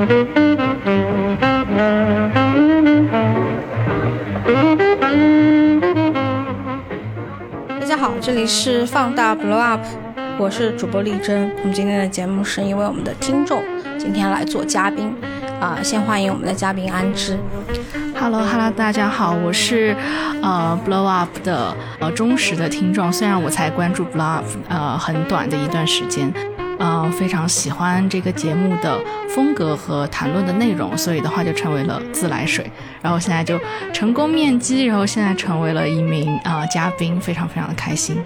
大家好，这里是放大 Blow Up，我是主播丽珍。我们今天的节目是因为我们的听众今天来做嘉宾，啊、先欢迎我们的嘉宾安之。Hello Hello，大家好，我是呃 Blow Up 的呃忠实的听众，虽然我才关注 Blow Up 呃很短的一段时间，呃非常喜欢这个节目的风格和谈论的内容，所以的话就成为了自来水，然后现在就成功面基，然后现在成为了一名啊、呃嘉宾，非常非常的开心。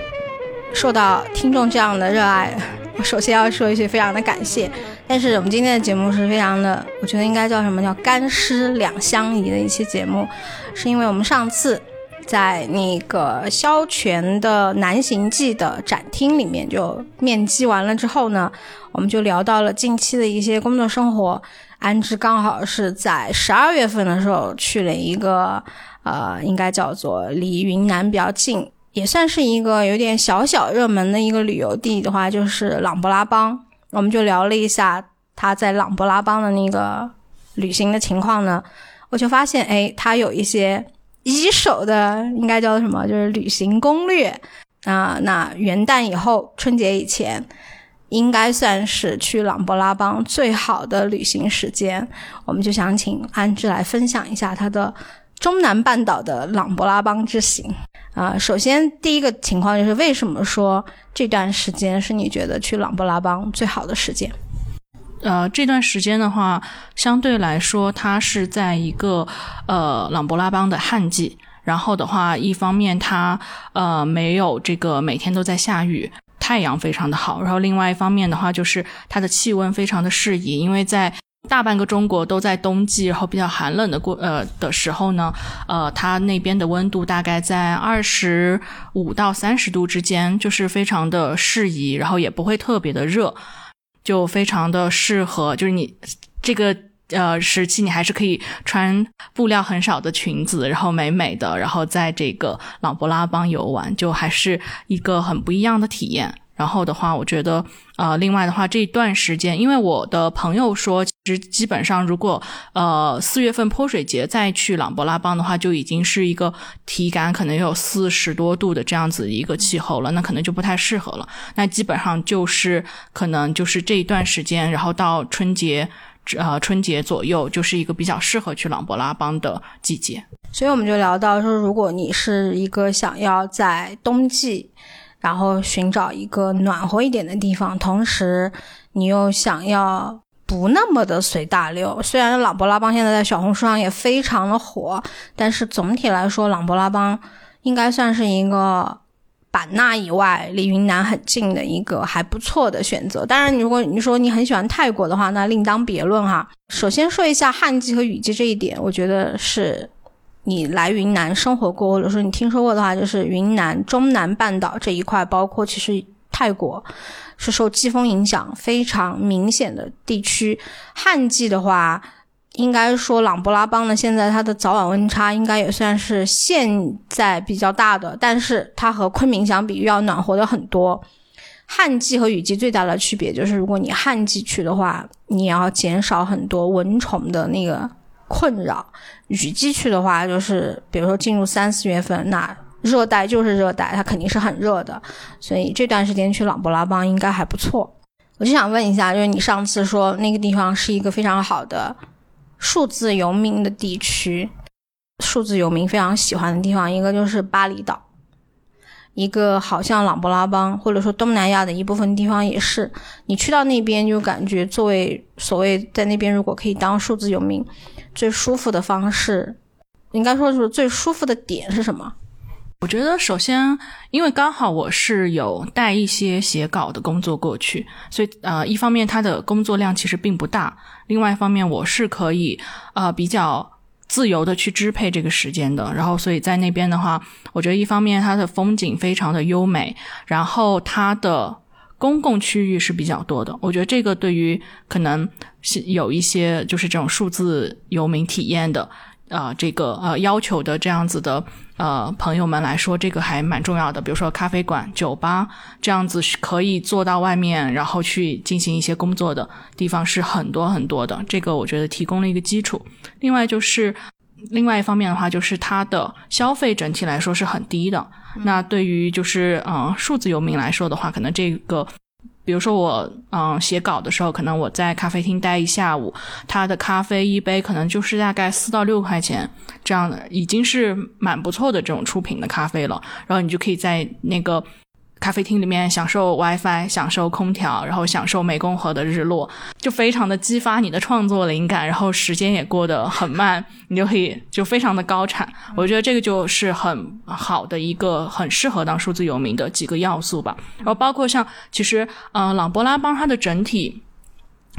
受到听众这样的热爱，我 首先要说一句非常的感谢。但是我们今天的节目是非常的，我觉得应该叫什么叫干湿两相宜的一期节目，是因为我们上次在那个萧全的《南行记》的展厅里面就面基完了之后呢，我们就聊到了近期的一些工作生活。安之刚好是在十二月份的时候去了一个呃，应该叫做离云南比较近。也算是一个有点小小热门的一个旅游地的话，就是琅勃拉邦。我们就聊了一下他在琅勃拉邦的那个旅行的情况呢，我就发现，哎，他有一些一手的，应该叫什么，就是旅行攻略啊、那元旦以后，春节以前，应该算是去琅勃拉邦最好的旅行时间。我们就想请安之来分享一下他的中南半岛的琅勃拉邦之行。啊、首先第一个情况就是为什么说这段时间是你觉得去琅勃拉邦最好的时间？呃，这段时间的话，相对来说，它是在一个呃朗勃拉邦的旱季。然后的话，一方面它呃没有这个每天都在下雨，太阳非常的好。然后另外一方面的话，就是它的气温非常的适宜，因为在大半个中国都在冬季，然后比较寒冷的过呃的时候呢，呃，它那边的温度大概在二十五到三十度之间，就是非常的适宜，然后也不会特别的热。就非常的适合，就是你这个呃时期，你还是可以穿布料很少的裙子，然后美美的，然后在这个琅勃拉邦游玩，就还是一个很不一样的体验。然后的话，我觉得，呃，另外的话，这一段时间，因为我的朋友说，其实基本上，如果呃四月份泼水节再去琅勃拉邦的话，就已经是一个体感可能有四十多度的这样子一个气候了，那可能就不太适合了。那基本上就是可能就是这一段时间，然后到春节，呃春节左右，就是一个比较适合去琅勃拉邦的季节。所以我们就聊到说，如果你是一个想要在冬季，然后寻找一个暖和一点的地方，同时你又想要不那么的随大流。虽然琅勃拉邦现在在小红书上也非常的火，但是总体来说，琅勃拉邦应该算是一个版纳以外离云南很近的一个还不错的选择。当然，如果你说你很喜欢泰国的话，那另当别论哈。首先说一下旱季和雨季这一点，我觉得是。你来云南生活过，或者说你听说过的话，就是云南中南半岛这一块，包括其实泰国是受季风影响非常明显的地区。旱季的话，应该说琅勃拉邦呢，现在它的早晚温差应该也算是现在比较大的，但是它和昆明相比又要暖和的很多。旱季和雨季最大的区别就是，如果你旱季去的话，你要减少很多蚊虫的那个困扰。雨季去的话，就是比如说进入三四月份，那热带就是热带，它肯定是很热的，所以这段时间去琅勃拉邦应该还不错。我就想问一下，就是你上次说那个地方是一个非常好的数字游民的地区，数字游民非常喜欢的地方，一个就是巴厘岛，一个好像琅勃拉邦或者说东南亚的一部分地方也是，你去到那边就感觉作为所谓在那边如果可以当数字游民。最舒服的方式，应该说是最舒服的点是什么？我觉得首先，因为刚好我是有带一些写稿的工作过去，所以呃，一方面它的工作量其实并不大，另外一方面我是可以呃比较自由的去支配这个时间的。然后，所以在那边的话，我觉得一方面它的风景非常的优美，然后它的公共区域是比较多的。我觉得这个对于可能是有一些就是这种数字游民体验的。呃这个呃要求的这样子的呃朋友们来说，这个还蛮重要的。比如说咖啡馆、酒吧这样子是可以坐到外面，然后去进行一些工作的地方是很多很多的。这个我觉得提供了一个基础。另外就是另外一方面的话，就是它的消费整体来说是很低的。那对于就是嗯数字游民来说的话，可能这个。比如说我嗯写稿的时候，可能我在咖啡厅待一下午，他的咖啡一杯可能就是大概四到六块钱这样的，已经是蛮不错的这种出品的咖啡了。然后你就可以在那个。咖啡厅里面享受 WiFi，享受空调，然后享受湄公河的日落，就非常的激发你的创作灵感，然后时间也过得很慢，你就可以就非常的高产。我觉得这个就是很好的一个很适合当数字游民的几个要素吧。然后包括像其实呃朗勃拉邦它的整体，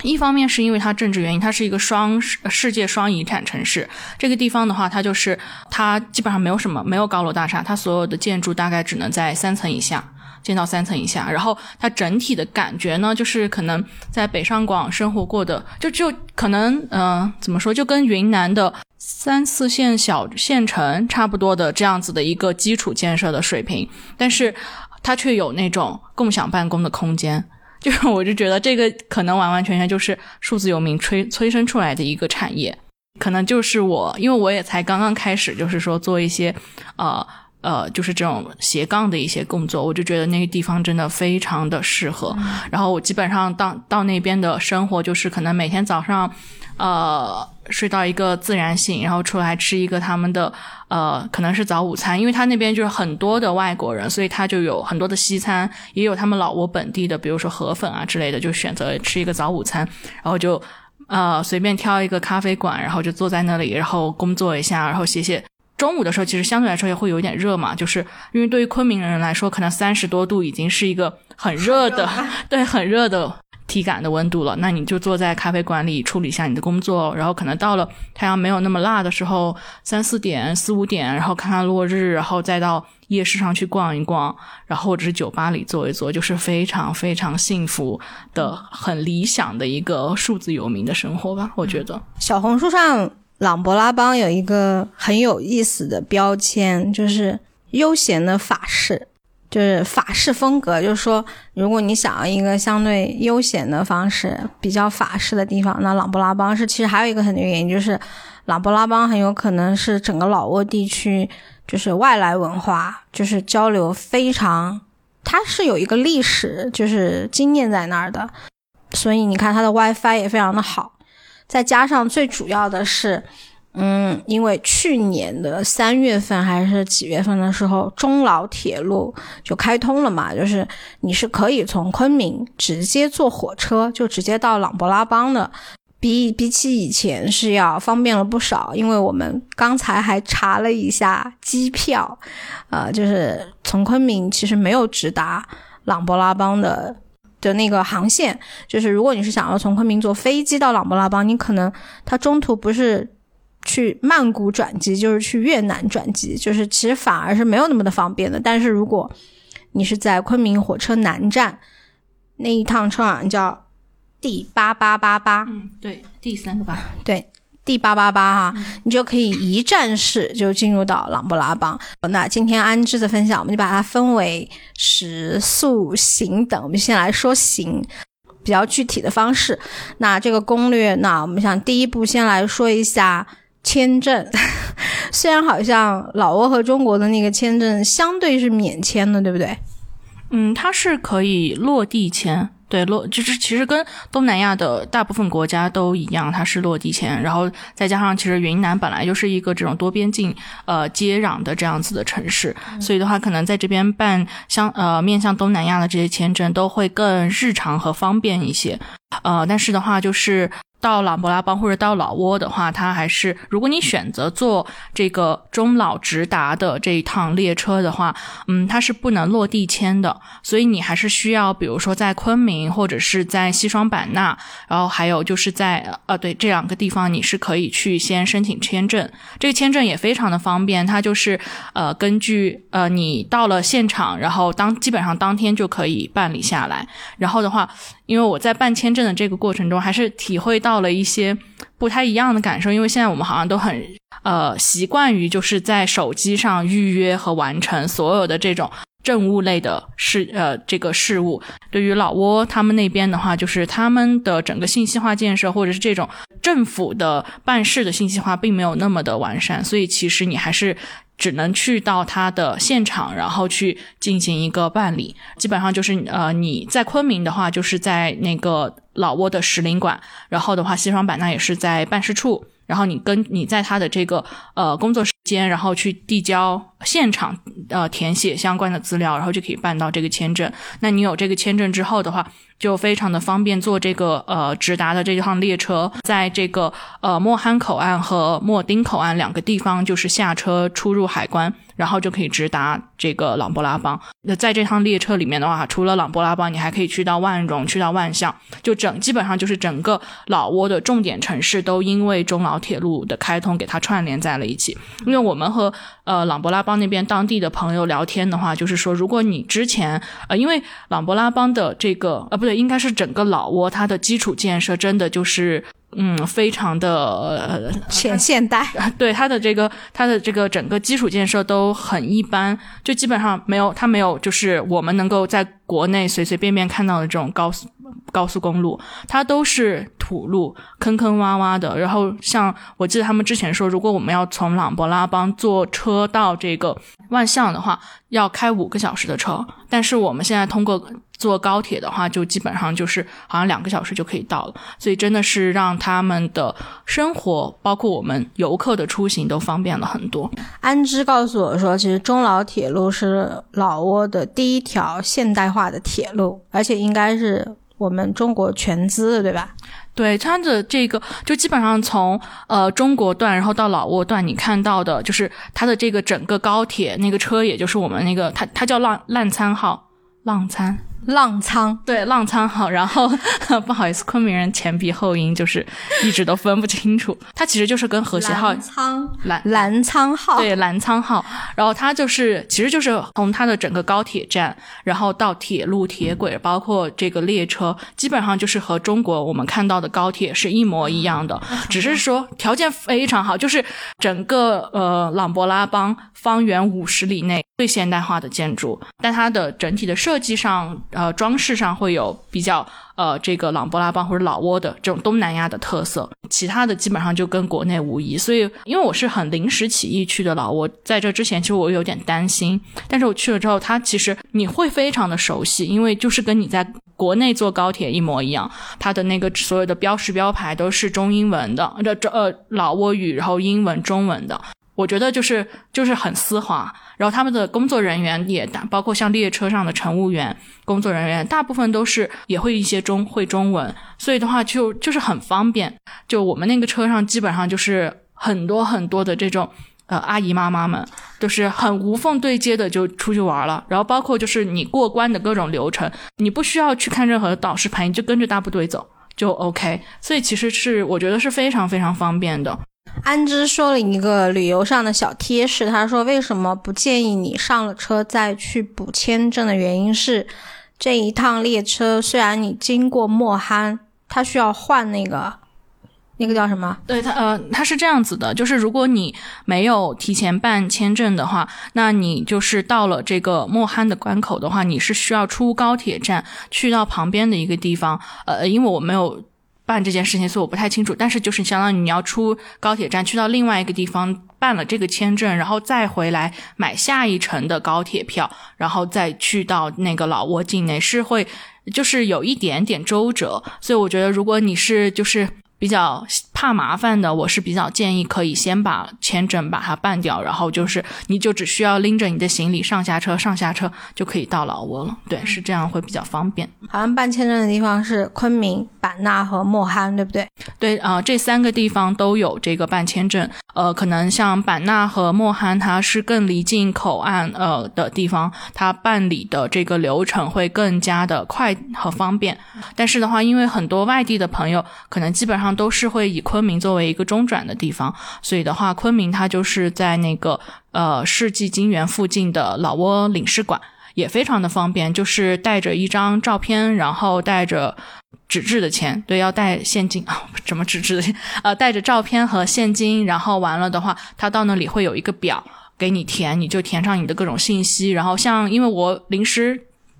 一方面是因为它政治原因，它是一个双世界双遗产城市。这个地方的话，它就是它基本上没有什么没有高楼大厦，它所有的建筑大概只能在三层以下。建到三层以下，然后它整体的感觉呢，就是可能在北上广生活过的，就就可能，嗯，怎么说，就跟云南的三四线小县城差不多的这样子的一个基础建设的水平，但是它却有那种共享办公的空间，就是我就觉得这个可能完完全全就是数字游民催催生出来的一个产业，可能就是我，因为我也才刚刚开始，就是说做一些，呃。呃，就是这种斜杠的一些工作，我就觉得那个地方真的非常的适合。然后我基本上到到那边的生活，就是可能每天早上，呃，睡到一个自然醒，然后出来吃一个他们的呃，可能是早午餐，因为他那边就是很多的外国人，所以他就有很多的西餐，也有他们老挝本地的，比如说河粉啊之类的，就选择吃一个早午餐，然后就呃随便挑一个咖啡馆，然后就坐在那里，然后工作一下，然后写写。中午的时候，其实相对来说也会有一点热嘛，就是因为对于昆明人来说，可能三十多度已经是一个很热的，对，很热的体感的温度了。那你就坐在咖啡馆里处理一下你的工作，然后可能到了太阳没有那么辣的时候，三四点、四五点，然后看看落日，然后再到夜市上去逛一逛，然后或者是酒吧里坐一坐，就是非常非常幸福的、很理想的一个数字游民的生活吧。我觉得小红书上。朗勃拉邦有一个很有意思的标签，就是悠闲的法式，就是法式风格。就是说，如果你想要一个相对悠闲的方式，比较法式的地方，那朗勃拉邦是。其实还有一个很原因，就是朗勃拉邦很有可能是整个老挝地区，就是外来文化，就是交流非常，它是有一个历史，就是经验在那儿的。所以你看，它的 WiFi 也非常的好。再加上最主要的是，嗯，因为去年的三月份还是几月份的时候，中老铁路就开通了嘛，就是你是可以从昆明直接坐火车就直接到朗勃拉邦的，比比起以前是要方便了不少。因为我们刚才还查了一下机票，呃，就是从昆明其实没有直达朗勃拉邦的。的那个航线，就是如果你是想要从昆明坐飞机到琅勃拉邦，你可能它中途不是去曼谷转机，就是去越南转机，就是其实反而是没有那么的方便的。但是如果你是在昆明火车南站那一趟车好像叫 D 八八八八，嗯，对，第三个八，对。第八八八哈，你就可以一站式就进入到琅勃拉邦。那今天安之的分享，我们就把它分为食宿行等。我们先来说行，比较具体的方式。那这个攻略，那我们想第一步先来说一下签证。虽然好像老挝和中国的那个签证相对是免签的，对不对？嗯，它是可以落地签。对落就是其实跟东南亚的大部分国家都一样，它是落地签，然后再加上其实云南本来就是一个这种多边境呃接壤的这样子的城市，所以的话可能在这边办相呃面向东南亚的这些签证都会更日常和方便一些，呃但是的话就是。到琅勃拉邦或者到老挝的话，它还是如果你选择坐这个中老直达的这一趟列车的话，嗯，它是不能落地签的，所以你还是需要，比如说在昆明或者是在西双版纳，然后还有就是在呃对这两个地方，你是可以去先申请签证。这个签证也非常的方便，它就是呃根据呃你到了现场，然后当基本上当天就可以办理下来。然后的话，因为我在办签证的这个过程中，还是体会到。了一些不太一样的感受，因为现在我们好像都很呃习惯于就是在手机上预约和完成所有的这种政务类的事呃这个事务。对于老挝他们那边的话，就是他们的整个信息化建设或者是这种政府的办事的信息化并没有那么的完善，所以其实你还是。只能去到他的现场，然后去进行一个办理。基本上就是呃，你在昆明的话，就是在那个老挝的使领馆；然后的话，西双版纳也是在办事处。然后你跟你在他的这个呃工作时间，然后去递交现场呃填写相关的资料，然后就可以办到这个签证。那你有这个签证之后的话。就非常的方便坐这个呃直达的这趟列车，在这个呃莫罕口岸和莫丁口岸两个地方就是下车出入海关。然后就可以直达这个琅勃拉邦。那在这趟列车里面的话，除了琅勃拉邦，你还可以去到万荣，去到万象，就整基本上就是整个老挝的重点城市都因为中老铁路的开通给它串联在了一起。因为我们和呃琅勃拉邦那边当地的朋友聊天的话，就是说，如果你之前呃，因为琅勃拉邦的这个呃不对，应该是整个老挝它的基础建设真的就是。嗯，非常的前现代，对它的这个它的这个整个基础建设都很一般，就基本上没有，它没有就是我们能够在国内随随便便看到的这种高速高速公路，它都是土路，坑坑洼洼的。然后像我记得他们之前说，如果我们要从琅勃拉邦坐车到这个万象的话，要开五个小时的车，但是我们现在通过。坐高铁的话，就基本上就是好像两个小时就可以到了，所以真的是让他们的生活，包括我们游客的出行都方便了很多。安之告诉我说，其实中老铁路是老挝的第一条现代化的铁路，而且应该是我们中国全资的，对吧？对，它的这个就基本上从呃中国段，然后到老挝段，你看到的就是它的这个整个高铁那个车，也就是我们那个它它叫浪浪餐号浪餐。浪仓。对浪仓好，然后 不好意思，昆明人前鼻后音就是一直都分不清楚。它其实就是跟和谐号仓。蓝蓝仓号。对澜沧号，然后它就是其实就是从它的整个高铁站，然后到铁路铁轨，包括这个列车，基本上就是和中国我们看到的高铁是一模一样的，只是说条件非常好，就是整个呃琅勃拉邦方圆五十里内最现代化的建筑，但它的整体的设计上。呃，装饰上会有比较呃，这个琅勃拉邦或者老挝的这种东南亚的特色，其他的基本上就跟国内无异。所以，因为我是很临时起意去的老挝，在这之前其实我有点担心，但是我去了之后，它其实你会非常的熟悉，因为就是跟你在国内坐高铁一模一样，它的那个所有的标识标牌都是中英文的，这这呃老挝语，然后英文、中文的。我觉得就是就是很丝滑，然后他们的工作人员也大，包括像列车上的乘务员、工作人员，大部分都是也会一些中会中文，所以的话就就是很方便。就我们那个车上基本上就是很多很多的这种呃阿姨妈妈们，都是很无缝对接的就出去玩了。然后包括就是你过关的各种流程，你不需要去看任何的导师牌，你就跟着大部队走就 OK。所以其实是我觉得是非常非常方便的。安之说了一个旅游上的小贴士，他说为什么不建议你上了车再去补签证的原因是，这一趟列车虽然你经过莫罕，它需要换那个那个叫什么？对，它呃，它是这样子的，就是如果你没有提前办签证的话，那你就是到了这个莫罕的关口的话，你是需要出高铁站去到旁边的一个地方，呃，因为我没有。办这件事情，所以我不太清楚。但是就是相当于你要出高铁站去到另外一个地方办了这个签证，然后再回来买下一程的高铁票，然后再去到那个老挝境内，是会就是有一点点周折。所以我觉得，如果你是就是比较怕麻烦的，我是比较建议可以先把签证把它办掉，然后就是你就只需要拎着你的行李上下车，上下车就可以到老挝了。对，是这样会比较方便。好像办签证的地方是昆明。版纳和莫罕，对不对？对啊，这三个地方都有这个办签证。呃，可能像版纳和莫罕，它是更离近口岸呃的地方，它办理的这个流程会更加的快和方便。但是的话，因为很多外地的朋友可能基本上都是会以昆明作为一个中转的地方，所以的话，昆明它就是在那个呃世纪金源附近的老挝领事馆。也非常的方便，就是带着一张照片，然后带着纸质的钱，对，要带现金啊，什么纸质的？呃，带着照片和现金，然后完了的话，他到那里会有一个表给你填，你就填上你的各种信息，然后像因为我临时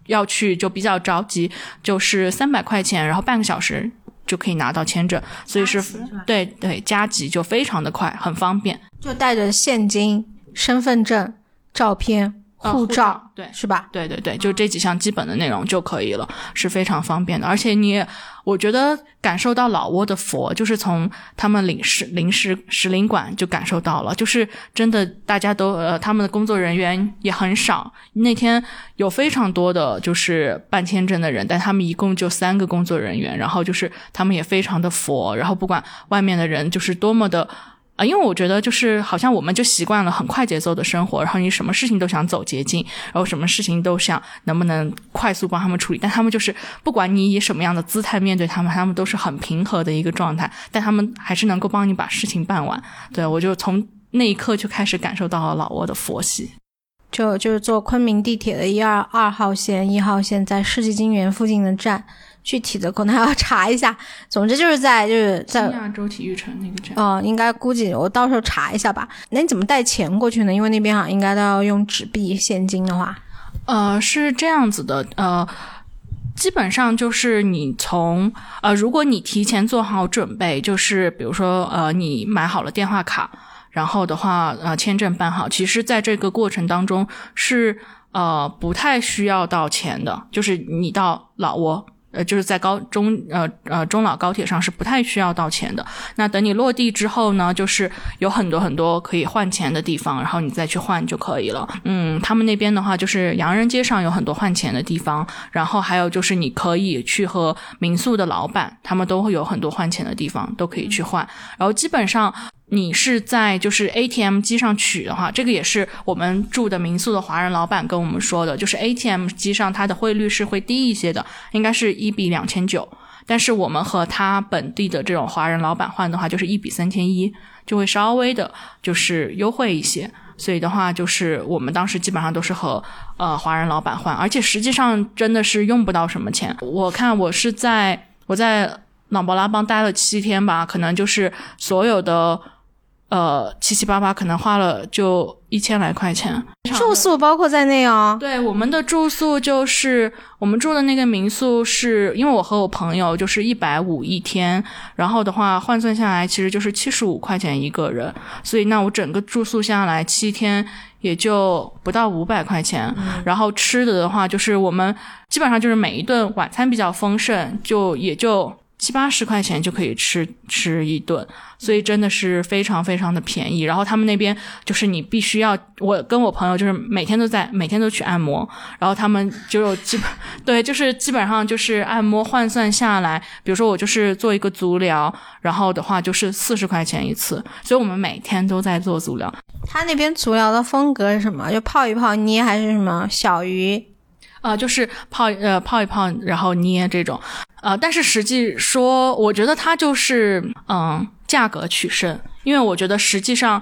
要去，就比较着急，就是三百块钱，然后半个小时就可以拿到签证，所以是对对加急就非常的快，很方便，就带着现金、身份证、照片。护照对是吧？对对对，就这几项基本的内容就可以了，是非常方便的。而且你，我觉得感受到老挝的佛，就是从他们领事领事使领馆就感受到了，就是真的大家都呃，他们的工作人员也很少。那天有非常多的就是办签证的人，但他们一共就三个工作人员，然后就是他们也非常的佛，然后不管外面的人就是多么的。啊，因为我觉得就是好像我们就习惯了很快节奏的生活，然后你什么事情都想走捷径，然后什么事情都想能不能快速帮他们处理，但他们就是不管你以什么样的姿态面对他们，他们都是很平和的一个状态，但他们还是能够帮你把事情办完。对我就从那一刻就开始感受到了老挝的佛系。就就是坐昆明地铁的一二二号线、一号线，在世纪金源附近的站。具体的可能还要查一下，总之就是在就是在亚洲体育城那个站。哦，应该估计我到时候查一下吧。那你怎么带钱过去呢？因为那边好像应该都要用纸币现金的话。呃，是这样子的，呃，基本上就是你从呃，如果你提前做好准备，就是比如说呃，你买好了电话卡，然后的话呃，签证办好，其实在这个过程当中是呃不太需要到钱的，就是你到老挝。呃，就是在高中呃呃中老高铁上是不太需要到钱的。那等你落地之后呢，就是有很多很多可以换钱的地方，然后你再去换就可以了。嗯，他们那边的话，就是洋人街上有很多换钱的地方，然后还有就是你可以去和民宿的老板，他们都会有很多换钱的地方，都可以去换。然后基本上。你是在就是 ATM 机上取的话，这个也是我们住的民宿的华人老板跟我们说的，就是 ATM 机上它的汇率是会低一些的，应该是一比两千九，但是我们和他本地的这种华人老板换的话，就是一比三千一，就会稍微的就是优惠一些。所以的话，就是我们当时基本上都是和呃华人老板换，而且实际上真的是用不到什么钱。我看我是在我在朗勃拉邦待了七天吧，可能就是所有的。呃，七七八八可能花了就一千来块钱，住宿包括在内哦。对，我们的住宿就是我们住的那个民宿，是因为我和我朋友就是一百五一天，然后的话换算下来其实就是七十五块钱一个人，所以那我整个住宿下来七天也就不到五百块钱。然后吃的的话，就是我们基本上就是每一顿晚餐比较丰盛，就也就。七八十块钱就可以吃吃一顿，所以真的是非常非常的便宜。然后他们那边就是你必须要，我跟我朋友就是每天都在每天都去按摩，然后他们就有基本 对，就是基本上就是按摩换算下来，比如说我就是做一个足疗，然后的话就是四十块钱一次，所以我们每天都在做足疗。他那边足疗的风格是什么？就泡一泡捏还是什么小鱼？啊，就是泡呃泡一泡，然后捏这种，呃，但是实际说，我觉得它就是嗯价格取胜，因为我觉得实际上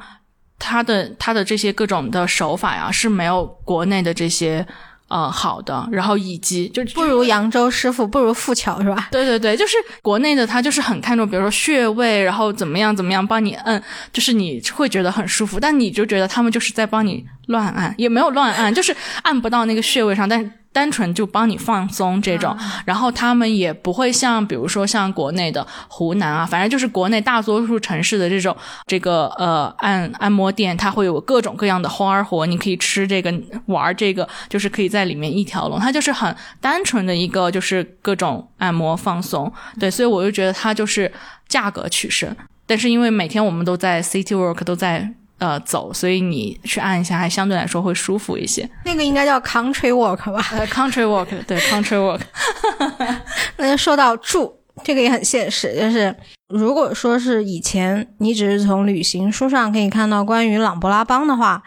它的它的这些各种的手法呀是没有国内的这些呃好的，然后以及就不如扬州师傅，不如富桥是吧？对对对，就是国内的他就是很看重，比如说穴位，然后怎么样怎么样帮你摁，就是你会觉得很舒服，但你就觉得他们就是在帮你乱按，也没有乱按，就是按不到那个穴位上，但是。单纯就帮你放松这种，然后他们也不会像，比如说像国内的湖南啊，反正就是国内大多数城市的这种这个呃按按摩店，它会有各种各样的花活，你可以吃这个玩这个，就是可以在里面一条龙。它就是很单纯的一个就是各种按摩放松，对，所以我就觉得它就是价格取胜。但是因为每天我们都在 City Work 都在。呃，走，所以你去按一下，还相对来说会舒服一些。那个应该叫 country walk 吧？呃，country walk，对，country walk。那就说到住，这个也很现实，就是如果说是以前你只是从旅行书上可以看到关于朗勃拉邦的话，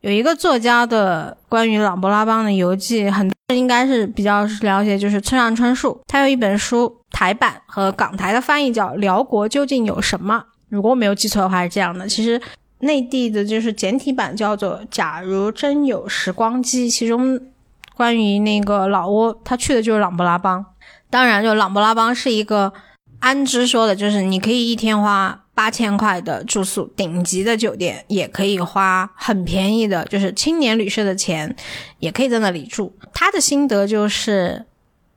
有一个作家的关于朗勃拉邦的游记，很多人应该是比较了解，就是村上春树，他有一本书，台版和港台的翻译叫《辽国究竟有什么》，如果我没有记错的话是这样的，其实。内地的就是简体版叫做《假如真有时光机》，其中关于那个老挝，他去的就是琅勃拉邦。当然，就琅勃拉邦是一个安之说的，就是你可以一天花八千块的住宿，顶级的酒店，也可以花很便宜的，就是青年旅社的钱，也可以在那里住。他的心得就是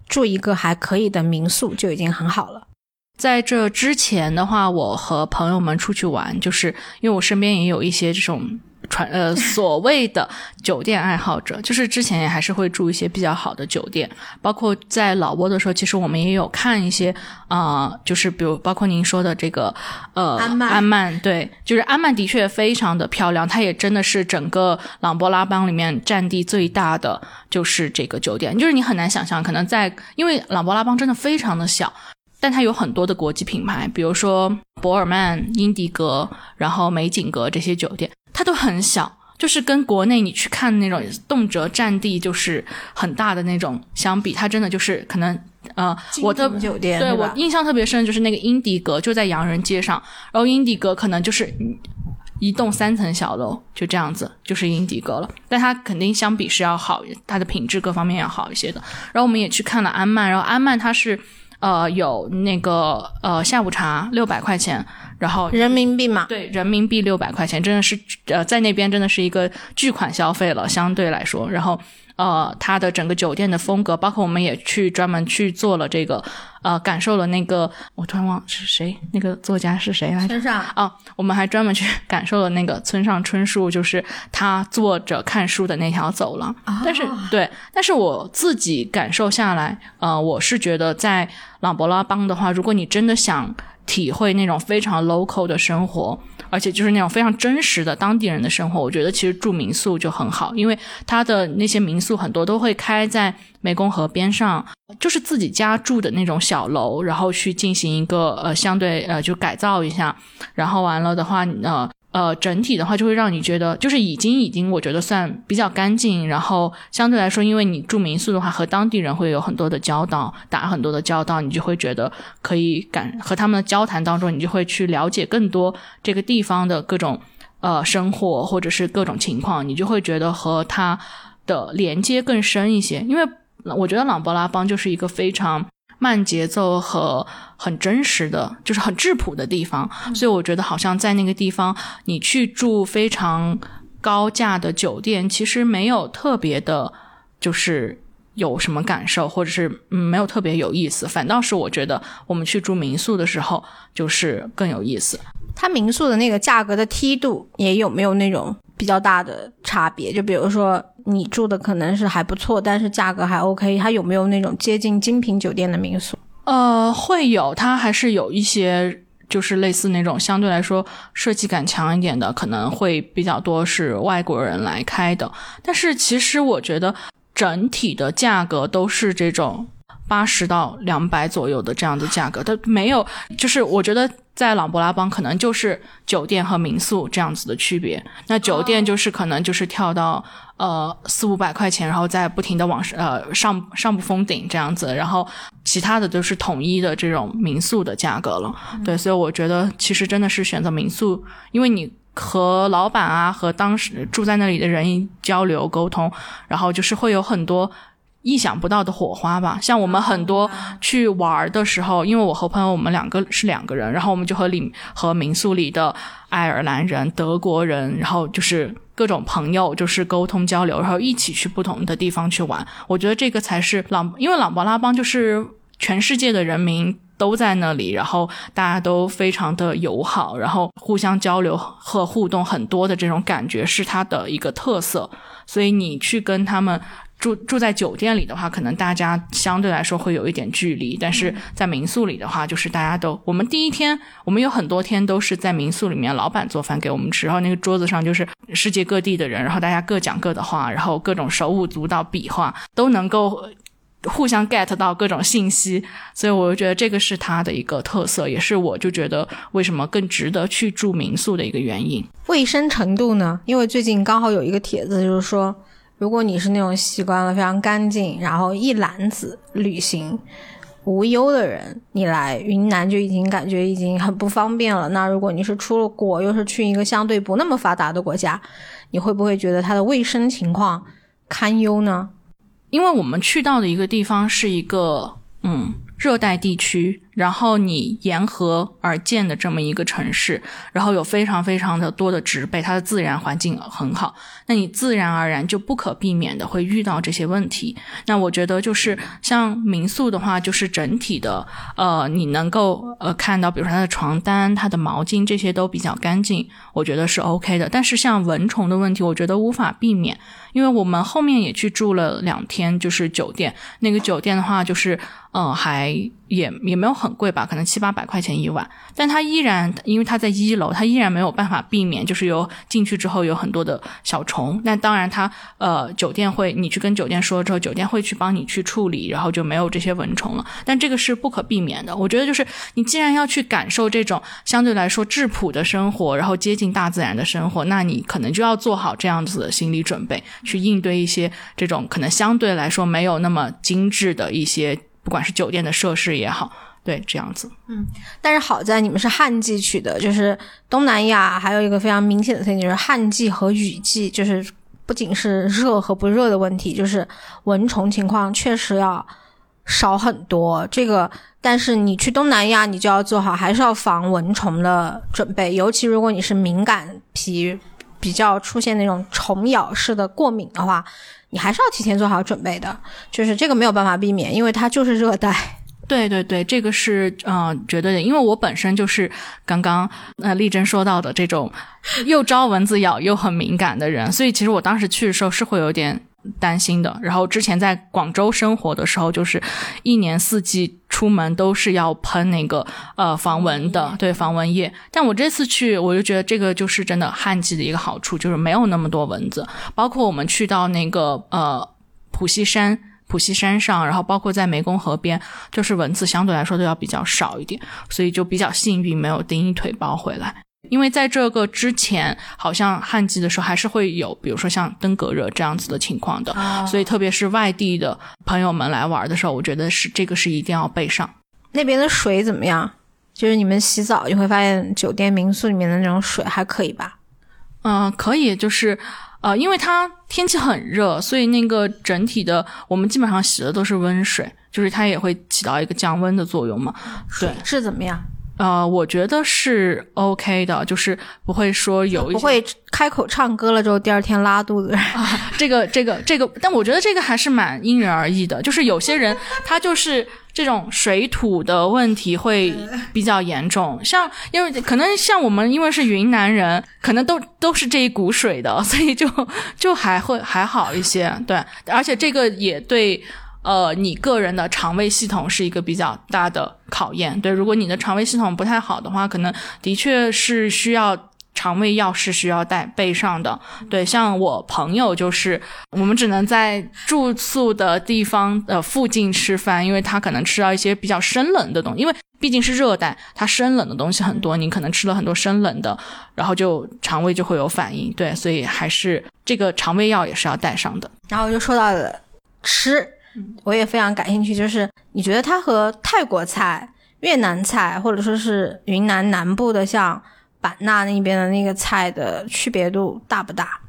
住一个还可以的民宿就已经很好了。在这之前的话，我和朋友们出去玩，就是因为我身边也有一些这种传呃所谓的酒店爱好者，就是之前也还是会住一些比较好的酒店，包括在老挝的时候，其实我们也有看一些啊、呃就是比如包括您说的这个呃安曼安曼对，就是安曼的确非常的漂亮，它也真的是整个琅勃拉邦里面占地最大的就是这个酒店，就是你很难想象，可能在因为琅勃拉邦真的非常的小。但它有很多的国际品牌，比如说博尔曼、英迪格，然后美景阁这些酒店，它都很小，就是跟国内你去看那种动辄占地就是很大的那种相比，它真的就是可能呃，我的酒店对我印象特别深的就是那个英迪格，就在洋人街上，然后英迪格可能就是一栋三层小楼，就这样子，就是英迪格了。但它肯定相比是要好，它的品质各方面要好一些的。然后我们也去看了安曼，然后安曼它是呃有那个呃下午茶六百块钱，然后人民币嘛，对，人民币六百块钱，真的是呃，在那边真的是一个巨款消费了，相对来说。然后呃，它的整个酒店的风格，包括我们也去专门去做了这个呃，感受了那个，我突然忘了是谁，那个作家是谁来着？村上啊，我们还专门去感受了那个村上春树，就是他坐着看书的那条走廊。但是对，但是我自己感受下来，呃，我是觉得在朗勃拉邦的话，如果你真的想体会那种非常 local 的生活，而且就是那种非常真实的当地人的生活，我觉得其实住民宿就很好，因为他的那些民宿很多都会开在湄公河边上，就是自己家住的那种小楼，然后去进行一个呃相对呃就改造一下，然后完了的话呃。呃，整体的话就会让你觉得，就是已经已经，我觉得算比较干净。然后相对来说，因为你住民宿的话，和当地人会有很多的交道，打很多的交道，你就会觉得可以感和他们的交谈当中，你就会去了解更多这个地方的各种呃生活或者是各种情况，你就会觉得和他的连接更深一些。因为我觉得朗勃拉邦就是一个非常慢节奏和很真实的，就是很质朴的地方，所以我觉得好像在那个地方，你去住非常高价的酒店，其实没有特别的，就是有什么感受，或者是嗯没有特别有意思，反倒是我觉得我们去住民宿的时候，就是更有意思。它民宿的那个价格的梯度也有没有那种比较大的差别？就比如说你住的可能是还不错，但是价格还 OK，它有没有那种接近精品酒店的民宿？呃，会有，它还是有一些，就是类似那种相对来说设计感强一点的，可能会比较多是外国人来开的。但是其实我觉得整体的价格都是这种八十到两百左右的这样的价格，它没有，就是我觉得在朗勃拉邦可能就是酒店和民宿这样子的区别。那酒店就是可能就是跳到。呃，四五百块钱，然后再不停的往上呃上上不封顶这样子，然后其他的都是统一的这种民宿的价格了。对，所以我觉得其实真的是选择民宿，因为你和老板啊和当时住在那里的人交流沟通，然后就是会有很多。意想不到的火花吧，像我们很多去玩的时候，因为我和朋友我们两个是两个人，然后我们就和里和民宿里的爱尔兰人、德国人，然后就是各种朋友，就是沟通交流，然后一起去不同的地方去玩。我觉得这个才是朗，因为朗勃拉邦就是全世界的人民都在那里，然后大家都非常的友好，然后互相交流和互动很多的这种感觉是它的一个特色，所以你去跟他们。住住在酒店里的话，可能大家相对来说会有一点距离，但是在民宿里的话，就是大家都，我们第一天，我们有很多天都是在民宿里面，老板做饭给我们吃，然后那个桌子上就是世界各地的人，然后大家各讲各的话，然后各种手舞足蹈、比划，都能够互相 get 到各种信息，所以我就觉得这个是它的一个特色，也是我就觉得为什么更值得去住民宿的一个原因。卫生程度呢？因为最近刚好有一个帖子，就是说。如果你是那种习惯了非常干净，然后一篮子旅行无忧的人，你来云南就已经感觉已经很不方便了。那如果你是出了国，又是去一个相对不那么发达的国家，你会不会觉得它的卫生情况堪忧呢？因为我们去到的一个地方是一个嗯热带地区。然后你沿河而建的这么一个城市，然后有非常非常的多的植被，它的自然环境很好，那你自然而然就不可避免的会遇到这些问题。那我觉得就是像民宿的话，就是整体的，呃，你能够呃看到，比如说它的床单、它的毛巾这些都比较干净，我觉得是 OK 的。但是像蚊虫的问题，我觉得无法避免，因为我们后面也去住了两天，就是酒店，那个酒店的话，就是嗯，还也也没有很。贵吧，可能七八百块钱一晚，但它依然，因为它在一楼，它依然没有办法避免，就是有进去之后有很多的小虫。那当然，它呃酒店会，你去跟酒店说之后，酒店会去帮你去处理，然后就没有这些蚊虫了。但这个是不可避免的。我觉得就是你既然要去感受这种相对来说质朴的生活，然后接近大自然的生活，那你可能就要做好这样子的心理准备，去应对一些这种可能相对来说没有那么精致的一些，不管是酒店的设施也好。对，这样子，嗯，但是好在你们是旱季去的，就是东南亚还有一个非常明显的特点，就是旱季和雨季，就是不仅是热和不热的问题，就是蚊虫情况确实要少很多。这个，但是你去东南亚，你就要做好还是要防蚊虫的准备，尤其如果你是敏感皮，比较出现那种虫咬式的过敏的话，你还是要提前做好准备的。就是这个没有办法避免，因为它就是热带。对对对，这个是嗯绝对的，因为我本身就是刚刚呃丽珍说到的这种又招蚊子咬又很敏感的人，所以其实我当时去的时候是会有点担心的。然后之前在广州生活的时候，就是一年四季出门都是要喷那个呃防蚊的，对防蚊液。但我这次去，我就觉得这个就是真的旱季的一个好处，就是没有那么多蚊子。包括我们去到那个呃普西山。普西山上，然后包括在湄公河边，就是蚊子相对来说都要比较少一点，所以就比较幸运，没有叮一腿包回来。因为在这个之前，好像旱季的时候还是会有，比如说像登革热这样子的情况的，所以特别是外地的朋友们来玩的时候，我觉得是这个是一定要备上。那边的水怎么样？就是你们洗澡，你会发现酒店民宿里面的那种水还可以吧？嗯，可以，就是。呃，因为它天气很热，所以那个整体的我们基本上洗的都是温水，就是它也会起到一个降温的作用嘛。对，是怎么样？呃，我觉得是 OK 的，就是不会说有不会开口唱歌了之后第二天拉肚子。这个这个这个，但我觉得这个还是蛮因人而异的，就是有些人他就是这种水土的问题会比较严重，像因为可能像我们因为是云南人，可能都都是这一股水的，所以就就还会还好一些。对，而且这个也对。呃，你个人的肠胃系统是一个比较大的考验。对，如果你的肠胃系统不太好的话，可能的确是需要肠胃药是需要带备上的。对，像我朋友就是，我们只能在住宿的地方的附近吃饭，因为他可能吃到一些比较生冷的东西，因为毕竟是热带，它生冷的东西很多，你可能吃了很多生冷的，然后就肠胃就会有反应。对，所以还是这个肠胃药也是要带上的。然后就说到了吃。我也非常感兴趣，就是你觉得它和泰国菜、越南菜，或者说是云南南部的像版纳那边的那个菜的区别度大不大？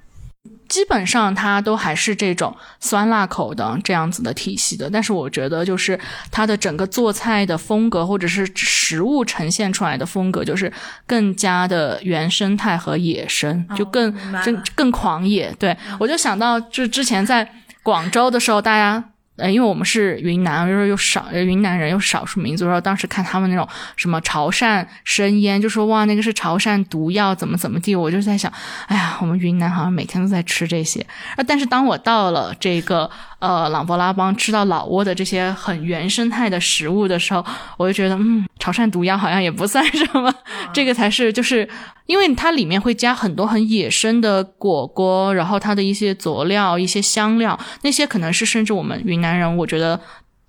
基本上它都还是这种酸辣口的这样子的体系的，但是我觉得就是它的整个做菜的风格，或者是食物呈现出来的风格，就是更加的原生态和野生，就更更更狂野。对我就想到，就之前在广州的时候，大家。呃，因为我们是云南，就是又少云南人又少数民族，然后当时看他们那种什么潮汕生腌，就说哇，那个是潮汕毒药，怎么怎么地，我就在想，哎呀，我们云南好像每天都在吃这些，啊，但是当我到了这个。呃，朗勃拉邦吃到老挝的这些很原生态的食物的时候，我就觉得，嗯，潮汕毒药好像也不算什么，这个才是，就是因为它里面会加很多很野生的果果，然后它的一些佐料、一些香料，那些可能是甚至我们云南人，我觉得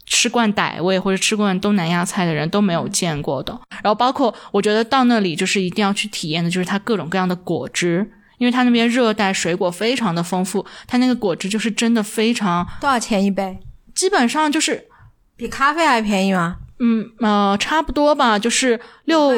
吃惯傣味或者吃惯东南亚菜的人都没有见过的。然后包括我觉得到那里就是一定要去体验的，就是它各种各样的果汁。因为它那边热带水果非常的丰富，它那个果汁就是真的非常。多少钱一杯？基本上就是比咖啡还便宜吗？嗯呃，差不多吧，就是六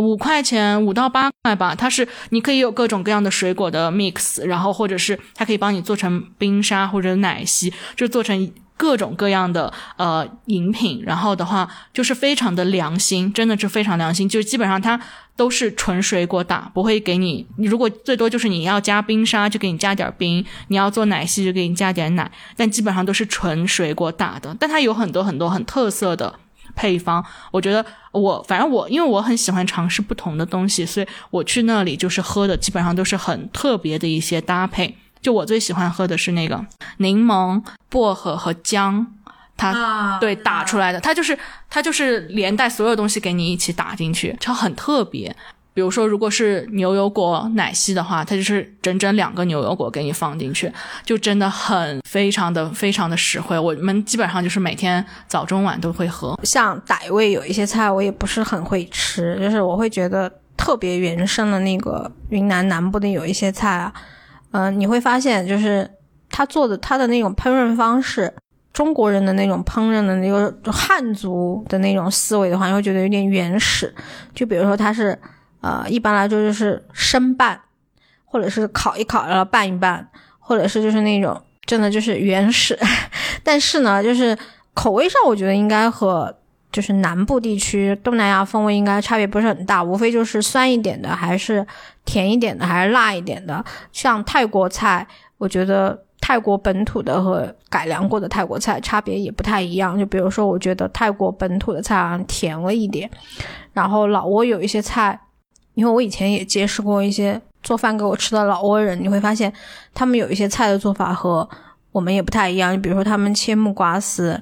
五块钱五到八块吧。它是你可以有各种各样的水果的 mix，然后或者是它可以帮你做成冰沙或者奶昔，就做成各种各样的呃饮品，然后的话就是非常的良心，真的是非常良心，就是基本上它都是纯水果打，不会给你，你如果最多就是你要加冰沙就给你加点冰，你要做奶昔就给你加点奶，但基本上都是纯水果打的，但它有很多很多很特色的配方，我觉得我反正我因为我很喜欢尝试不同的东西，所以我去那里就是喝的基本上都是很特别的一些搭配。就我最喜欢喝的是那个柠檬、薄荷和姜，它对打出来的，它就是它就是连带所有东西给你一起打进去，就很特别。比如说，如果是牛油果奶昔的话，它就是整整两个牛油果给你放进去，就真的很非常的非常的实惠。我们基本上就是每天早中晚都会喝。像傣味有一些菜我也不是很会吃，就是我会觉得特别原生的那个云南南部的有一些菜啊。嗯，你会发现，就是他做的他的那种烹饪方式，中国人的那种烹饪的那个汉族的那种思维的话，你会觉得有点原始。就比如说，他是呃，一般来说就是生拌，或者是烤一烤，然后拌一拌，或者是就是那种真的就是原始。但是呢，就是口味上，我觉得应该和。就是南部地区东南亚风味应该差别不是很大，无非就是酸一点的，还是甜一点的，还是辣一点的。像泰国菜，我觉得泰国本土的和改良过的泰国菜差别也不太一样。就比如说，我觉得泰国本土的菜好像甜了一点，然后老挝有一些菜，因为我以前也结识过一些做饭给我吃的老挝人，你会发现他们有一些菜的做法和我们也不太一样。你比如说，他们切木瓜丝。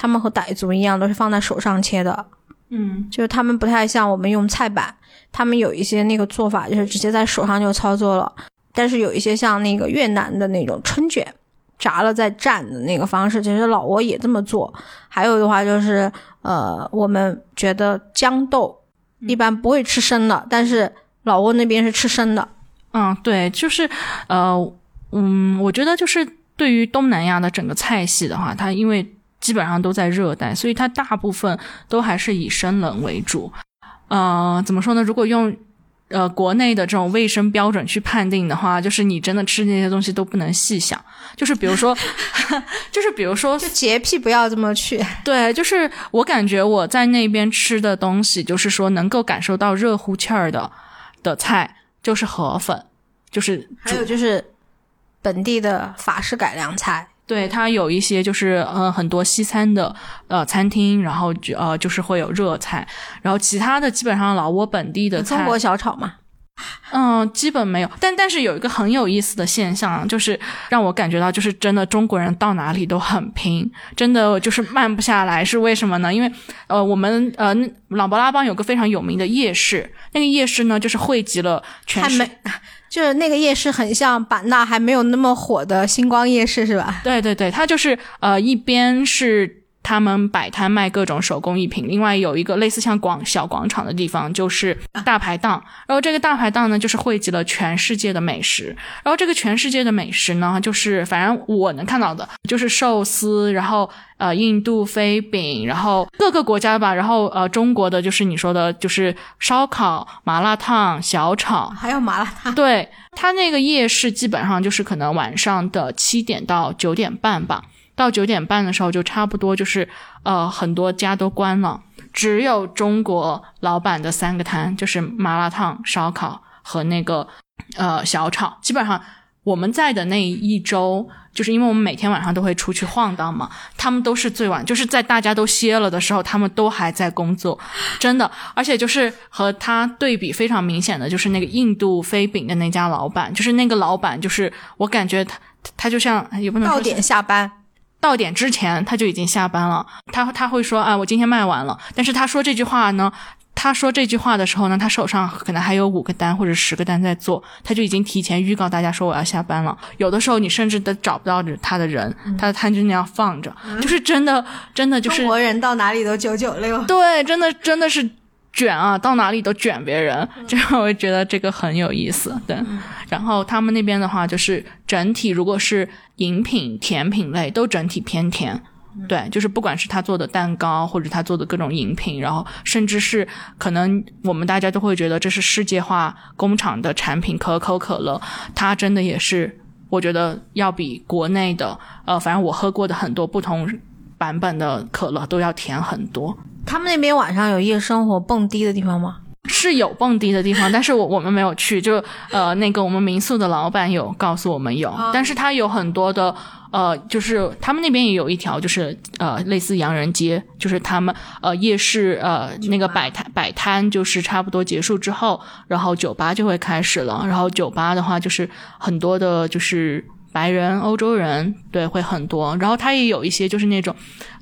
他们和傣族一样，都是放在手上切的，嗯，就是他们不太像我们用菜板，他们有一些那个做法就是直接在手上就操作了。但是有一些像那个越南的那种春卷，炸了再蘸的那个方式，其实老挝也这么做。还有的话就是，呃，我们觉得豇豆一般不会吃生的，但是老挝那边是吃生的。嗯，对，就是，呃，嗯，我觉得就是对于东南亚的整个菜系的话，它因为。基本上都在热带，所以它大部分都还是以生冷为主。呃，怎么说呢？如果用呃国内的这种卫生标准去判定的话，就是你真的吃那些东西都不能细想。就是比如说，就是比如说，就洁癖不要这么去。对，就是我感觉我在那边吃的东西，就是说能够感受到热乎气儿的的菜，就是河粉，就是还有就是本地的法式改良菜。对它有一些就是呃很多西餐的呃餐厅，然后就呃就是会有热菜，然后其他的基本上老挝本地的中国小炒嘛，嗯，基本没有。但但是有一个很有意思的现象，就是让我感觉到就是真的中国人到哪里都很拼，真的就是慢不下来。是为什么呢？因为呃我们呃朗勃拉邦有个非常有名的夜市，那个夜市呢就是汇集了全市。就是那个夜市很像版纳还没有那么火的星光夜市，是吧？对对对，它就是呃，一边是他们摆摊卖各种手工艺品，另外有一个类似像广小广场的地方，就是大排档。然后这个大排档呢，就是汇集了全世界的美食。然后这个全世界的美食呢，就是反正我能看到的，就是寿司，然后。呃，印度飞饼，然后各个国家吧，然后呃，中国的就是你说的，就是烧烤、麻辣烫、小炒，还有麻辣烫。对，它那个夜市基本上就是可能晚上的七点到九点半吧，到九点半的时候就差不多就是呃很多家都关了，只有中国老板的三个摊，就是麻辣烫、烧烤和那个呃小炒，基本上。我们在的那一周，就是因为我们每天晚上都会出去晃荡嘛，他们都是最晚，就是在大家都歇了的时候，他们都还在工作，真的。而且就是和他对比非常明显的，就是那个印度飞饼的那家老板，就是那个老板，就是我感觉他他就像也不能到点下班，到点之前他就已经下班了。他他会说啊，我今天卖完了。但是他说这句话呢。他说这句话的时候呢，他手上可能还有五个单或者十个单在做，他就已经提前预告大家说我要下班了。有的时候你甚至都找不到他的人，他的摊就那样放着，就是真的，真的就是中国人到哪里都九九六。对，真的真的是卷啊，到哪里都卷别人，这样我觉得这个很有意思。对，然后他们那边的话，就是整体如果是饮品、甜品类，都整体偏甜。对，就是不管是他做的蛋糕，或者他做的各种饮品，然后甚至是可能我们大家都会觉得这是世界化工厂的产品，可口可乐，它真的也是我觉得要比国内的呃，反正我喝过的很多不同版本的可乐都要甜很多。他们那边晚上有夜生活蹦迪的地方吗？是有蹦迪的地方，但是我我们没有去。就呃，那个我们民宿的老板有告诉我们有，但是他有很多的呃，就是他们那边也有一条，就是呃，类似洋人街，就是他们呃夜市呃那个摆摊摆摊，就是差不多结束之后，然后酒吧就会开始了。然后酒吧的话，就是很多的，就是白人、欧洲人，对，会很多。然后他也有一些就是那种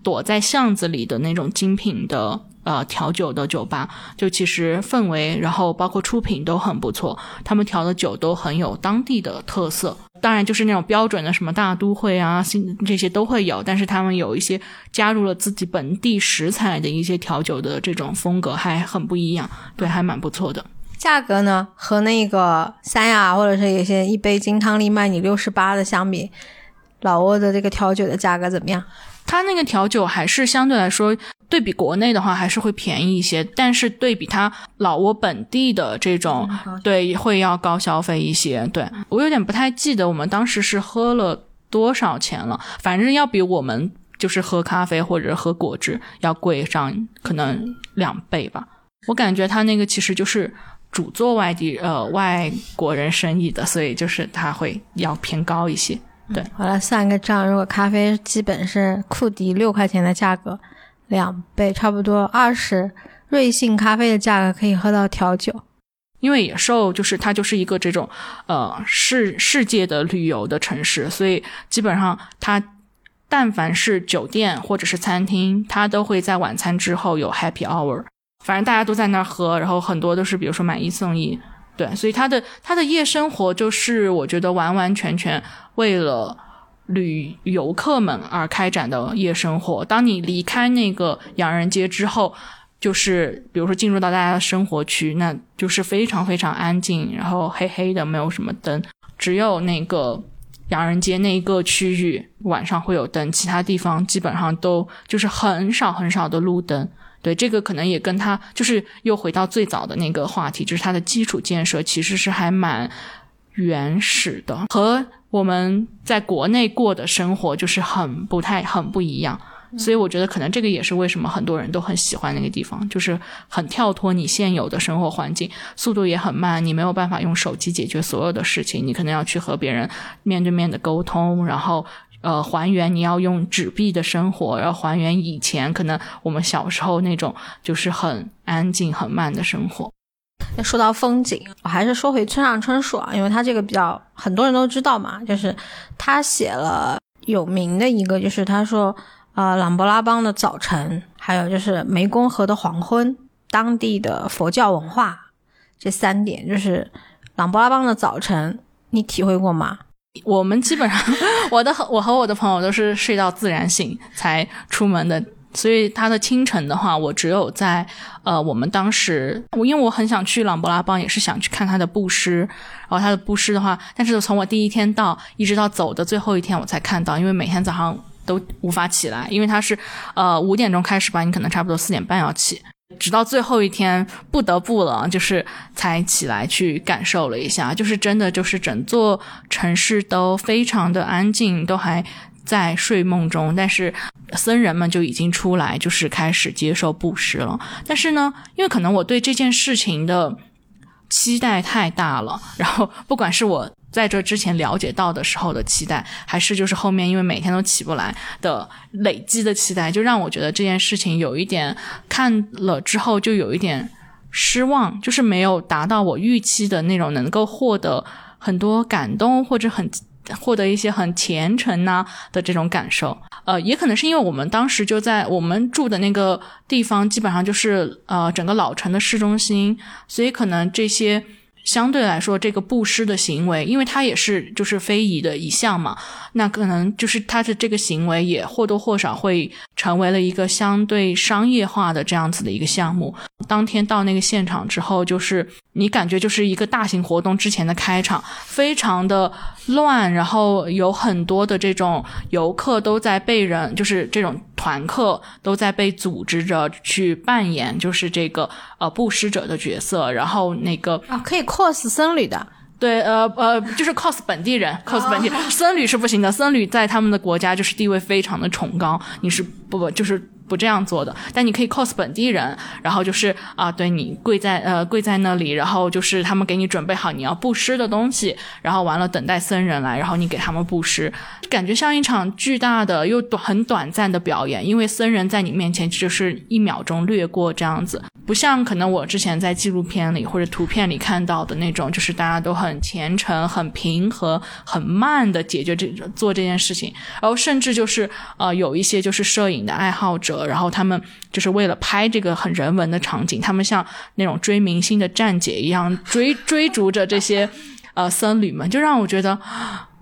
躲在巷子里的那种精品的。呃，调酒的酒吧，就其实氛围，然后包括出品都很不错，他们调的酒都很有当地的特色。当然，就是那种标准的什么大都会啊，新这些都会有，但是他们有一些加入了自己本地食材的一些调酒的这种风格，还很不一样，对，还蛮不错的。价格呢，和那个三亚或者是有些一杯金汤力卖你六十八的相比，老挝的这个调酒的价格怎么样？它那个调酒还是相对来说，对比国内的话还是会便宜一些，但是对比它老挝本地的这种，对会要高消费一些。对我有点不太记得我们当时是喝了多少钱了，反正要比我们就是喝咖啡或者喝果汁要贵上可能两倍吧。我感觉它那个其实就是主做外地呃外国人生意的，所以就是它会要偏高一些。对，我来算个账，如果咖啡基本是库迪六块钱的价格，两倍差不多二十，瑞幸咖啡的价格可以喝到调酒。因为野兽就是它就是一个这种呃世世界的旅游的城市，所以基本上它但凡是酒店或者是餐厅，它都会在晚餐之后有 Happy Hour，反正大家都在那儿喝，然后很多都是比如说买一送一。对，所以他的他的夜生活就是我觉得完完全全为了旅游客们而开展的夜生活。当你离开那个洋人街之后，就是比如说进入到大家的生活区，那就是非常非常安静，然后黑黑的，没有什么灯，只有那个洋人街那一个区域晚上会有灯，其他地方基本上都就是很少很少的路灯。对这个可能也跟他就是又回到最早的那个话题，就是它的基础建设其实是还蛮原始的，和我们在国内过的生活就是很不太很不一样。所以我觉得可能这个也是为什么很多人都很喜欢那个地方，就是很跳脱你现有的生活环境，速度也很慢，你没有办法用手机解决所有的事情，你可能要去和别人面对面的沟通，然后。呃，还原你要用纸币的生活，然后还原以前可能我们小时候那种就是很安静、很慢的生活。那说到风景，我还是说回村上春树啊，因为他这个比较很多人都知道嘛，就是他写了有名的一个，就是他说，呃，朗勃拉邦的早晨，还有就是湄公河的黄昏，当地的佛教文化这三点，就是朗勃拉邦的早晨，你体会过吗？我们基本上，我的和我和我的朋友都是睡到自然醒才出门的，所以他的清晨的话，我只有在呃，我们当时我因为我很想去朗勃拉邦，也是想去看他的布施，然后他的布施的话，但是从我第一天到一直到走的最后一天，我才看到，因为每天早上都无法起来，因为他是呃五点钟开始吧，你可能差不多四点半要起。直到最后一天不得不了，就是才起来去感受了一下，就是真的，就是整座城市都非常的安静，都还在睡梦中，但是僧人们就已经出来，就是开始接受布施了。但是呢，因为可能我对这件事情的期待太大了，然后不管是我。在这之前了解到的时候的期待，还是就是后面因为每天都起不来的累积的期待，就让我觉得这件事情有一点看了之后就有一点失望，就是没有达到我预期的那种能够获得很多感动或者很 获得一些很虔诚呐的这种感受。呃，也可能是因为我们当时就在我们住的那个地方，基本上就是呃整个老城的市中心，所以可能这些。相对来说，这个布施的行为，因为它也是就是非遗的一项嘛，那可能就是他的这个行为也或多或少会成为了一个相对商业化的这样子的一个项目。当天到那个现场之后，就是你感觉就是一个大型活动之前的开场，非常的乱，然后有很多的这种游客都在被人，就是这种团客都在被组织着去扮演，就是这个呃布施者的角色，然后那个啊可以。cos 僧侣的，对，呃呃，就是 cos 本地人，cos 本地人，僧侣是不行的，僧侣在他们的国家就是地位非常的崇高，你是不不就是。不这样做的，但你可以 cos 本地人，然后就是啊，对你跪在呃跪在那里，然后就是他们给你准备好你要布施的东西，然后完了等待僧人来，然后你给他们布施，感觉像一场巨大的又短很短暂的表演，因为僧人在你面前就是一秒钟掠过这样子，不像可能我之前在纪录片里或者图片里看到的那种，就是大家都很虔诚、很平和、很慢的解决这做这件事情，然后甚至就是呃有一些就是摄影的爱好者。然后他们就是为了拍这个很人文的场景，他们像那种追明星的站姐一样追追逐着这些呃僧侣们，就让我觉得，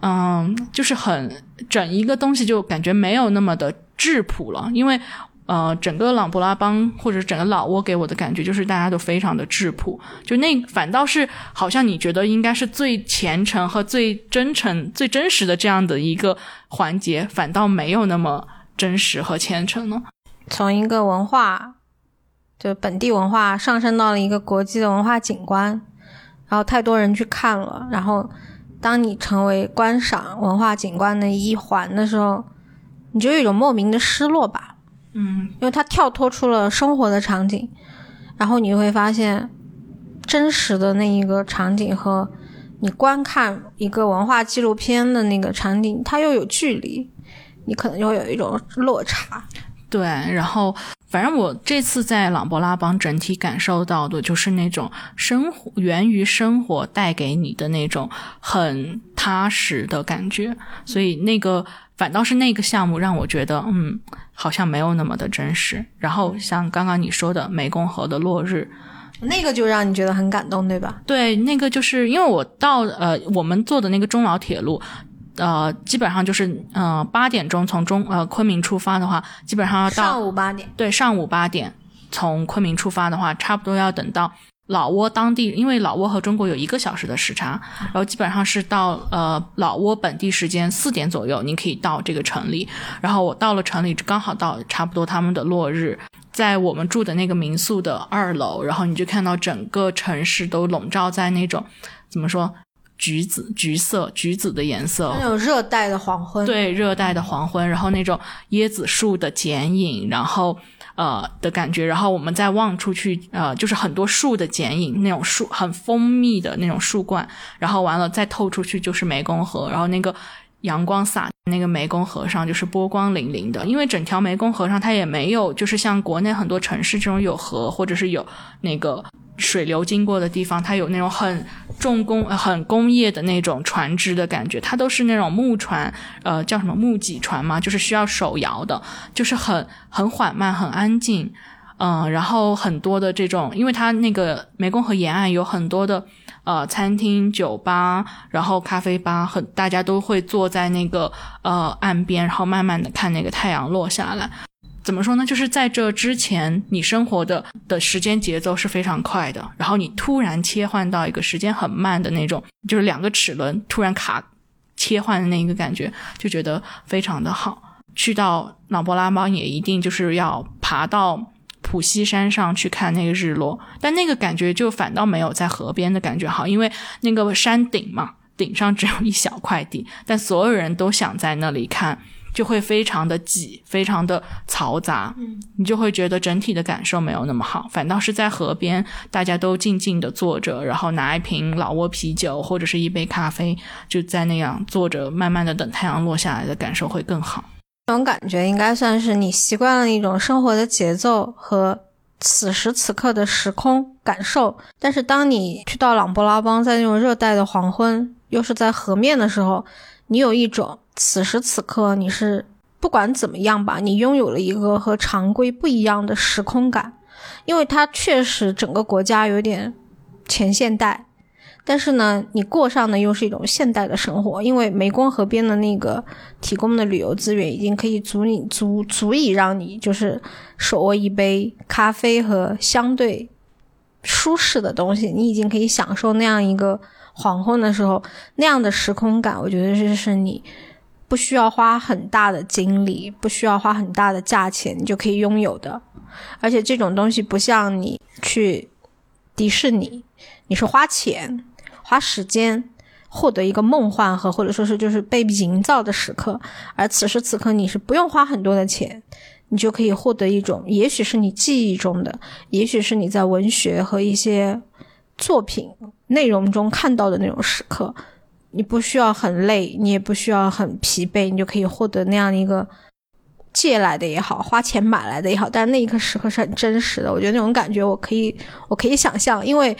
嗯，就是很整一个东西就感觉没有那么的质朴了。因为呃，整个朗布拉邦或者整个老挝给我的感觉就是大家都非常的质朴，就那反倒是好像你觉得应该是最虔诚和最真诚、最真实的这样的一个环节，反倒没有那么真实和虔诚呢。从一个文化，就本地文化上升到了一个国际的文化景观，然后太多人去看了，然后当你成为观赏文化景观的一环的时候，你就有一种莫名的失落吧，嗯，因为它跳脱出了生活的场景，然后你会发现真实的那一个场景和你观看一个文化纪录片的那个场景，它又有距离，你可能就会有一种落差。对，然后反正我这次在朗勃拉邦整体感受到的就是那种生活源于生活带给你的那种很踏实的感觉，所以那个反倒是那个项目让我觉得，嗯，好像没有那么的真实。然后像刚刚你说的湄公河的落日，那个就让你觉得很感动，对吧？对，那个就是因为我到呃我们坐的那个中老铁路。呃，基本上就是呃八点钟从中呃昆明出发的话，基本上要到上午八点。对，上午八点从昆明出发的话，差不多要等到老挝当地，因为老挝和中国有一个小时的时差，然后基本上是到呃老挝本地时间四点左右，你可以到这个城里。然后我到了城里，刚好到差不多他们的落日，在我们住的那个民宿的二楼，然后你就看到整个城市都笼罩在那种怎么说？橘子、橘色、橘子的颜色，那种热带的黄昏，对，热带的黄昏，然后那种椰子树的剪影，然后呃的感觉，然后我们再望出去，呃，就是很多树的剪影，那种树很蜂密的那种树冠，然后完了再透出去就是湄公河，然后那个阳光洒那个湄公河上就是波光粼粼的，因为整条湄公河上它也没有就是像国内很多城市这种有河或者是有那个。水流经过的地方，它有那种很重工、很工业的那种船只的感觉，它都是那种木船，呃，叫什么木脊船嘛，就是需要手摇的，就是很很缓慢、很安静，嗯，然后很多的这种，因为它那个湄公河沿岸有很多的呃餐厅、酒吧，然后咖啡吧，很大家都会坐在那个呃岸边，然后慢慢的看那个太阳落下来。怎么说呢？就是在这之前，你生活的的时间节奏是非常快的，然后你突然切换到一个时间很慢的那种，就是两个齿轮突然卡切换的那一个感觉，就觉得非常的好。去到朗勃拉邦也一定就是要爬到普西山上去看那个日落，但那个感觉就反倒没有在河边的感觉好，因为那个山顶嘛，顶上只有一小块地，但所有人都想在那里看。就会非常的挤，非常的嘈杂，嗯，你就会觉得整体的感受没有那么好。反倒是在河边，大家都静静的坐着，然后拿一瓶老挝啤酒或者是一杯咖啡，就在那样坐着，慢慢的等太阳落下来的感受会更好。这种感觉应该算是你习惯了一种生活的节奏和此时此刻的时空感受。但是当你去到朗布拉邦，在那种热带的黄昏，又是在河面的时候，你有一种。此时此刻，你是不管怎么样吧，你拥有了一个和常规不一样的时空感，因为它确实整个国家有点前现代，但是呢，你过上的又是一种现代的生活，因为湄公河边的那个提供的旅游资源已经可以足你足足以让你就是手握一杯咖啡和相对舒适的东西，你已经可以享受那样一个黄昏的时候那样的时空感，我觉得这是你。不需要花很大的精力，不需要花很大的价钱，你就可以拥有的。而且这种东西不像你去迪士尼，你是花钱花时间获得一个梦幻和或者说是就是被营造的时刻，而此时此刻你是不用花很多的钱，你就可以获得一种，也许是你记忆中的，也许是你在文学和一些作品内容中看到的那种时刻。你不需要很累，你也不需要很疲惫，你就可以获得那样一个借来的也好，花钱买来的也好，但是那一刻时刻是很真实的。我觉得那种感觉，我可以，我可以想象，因为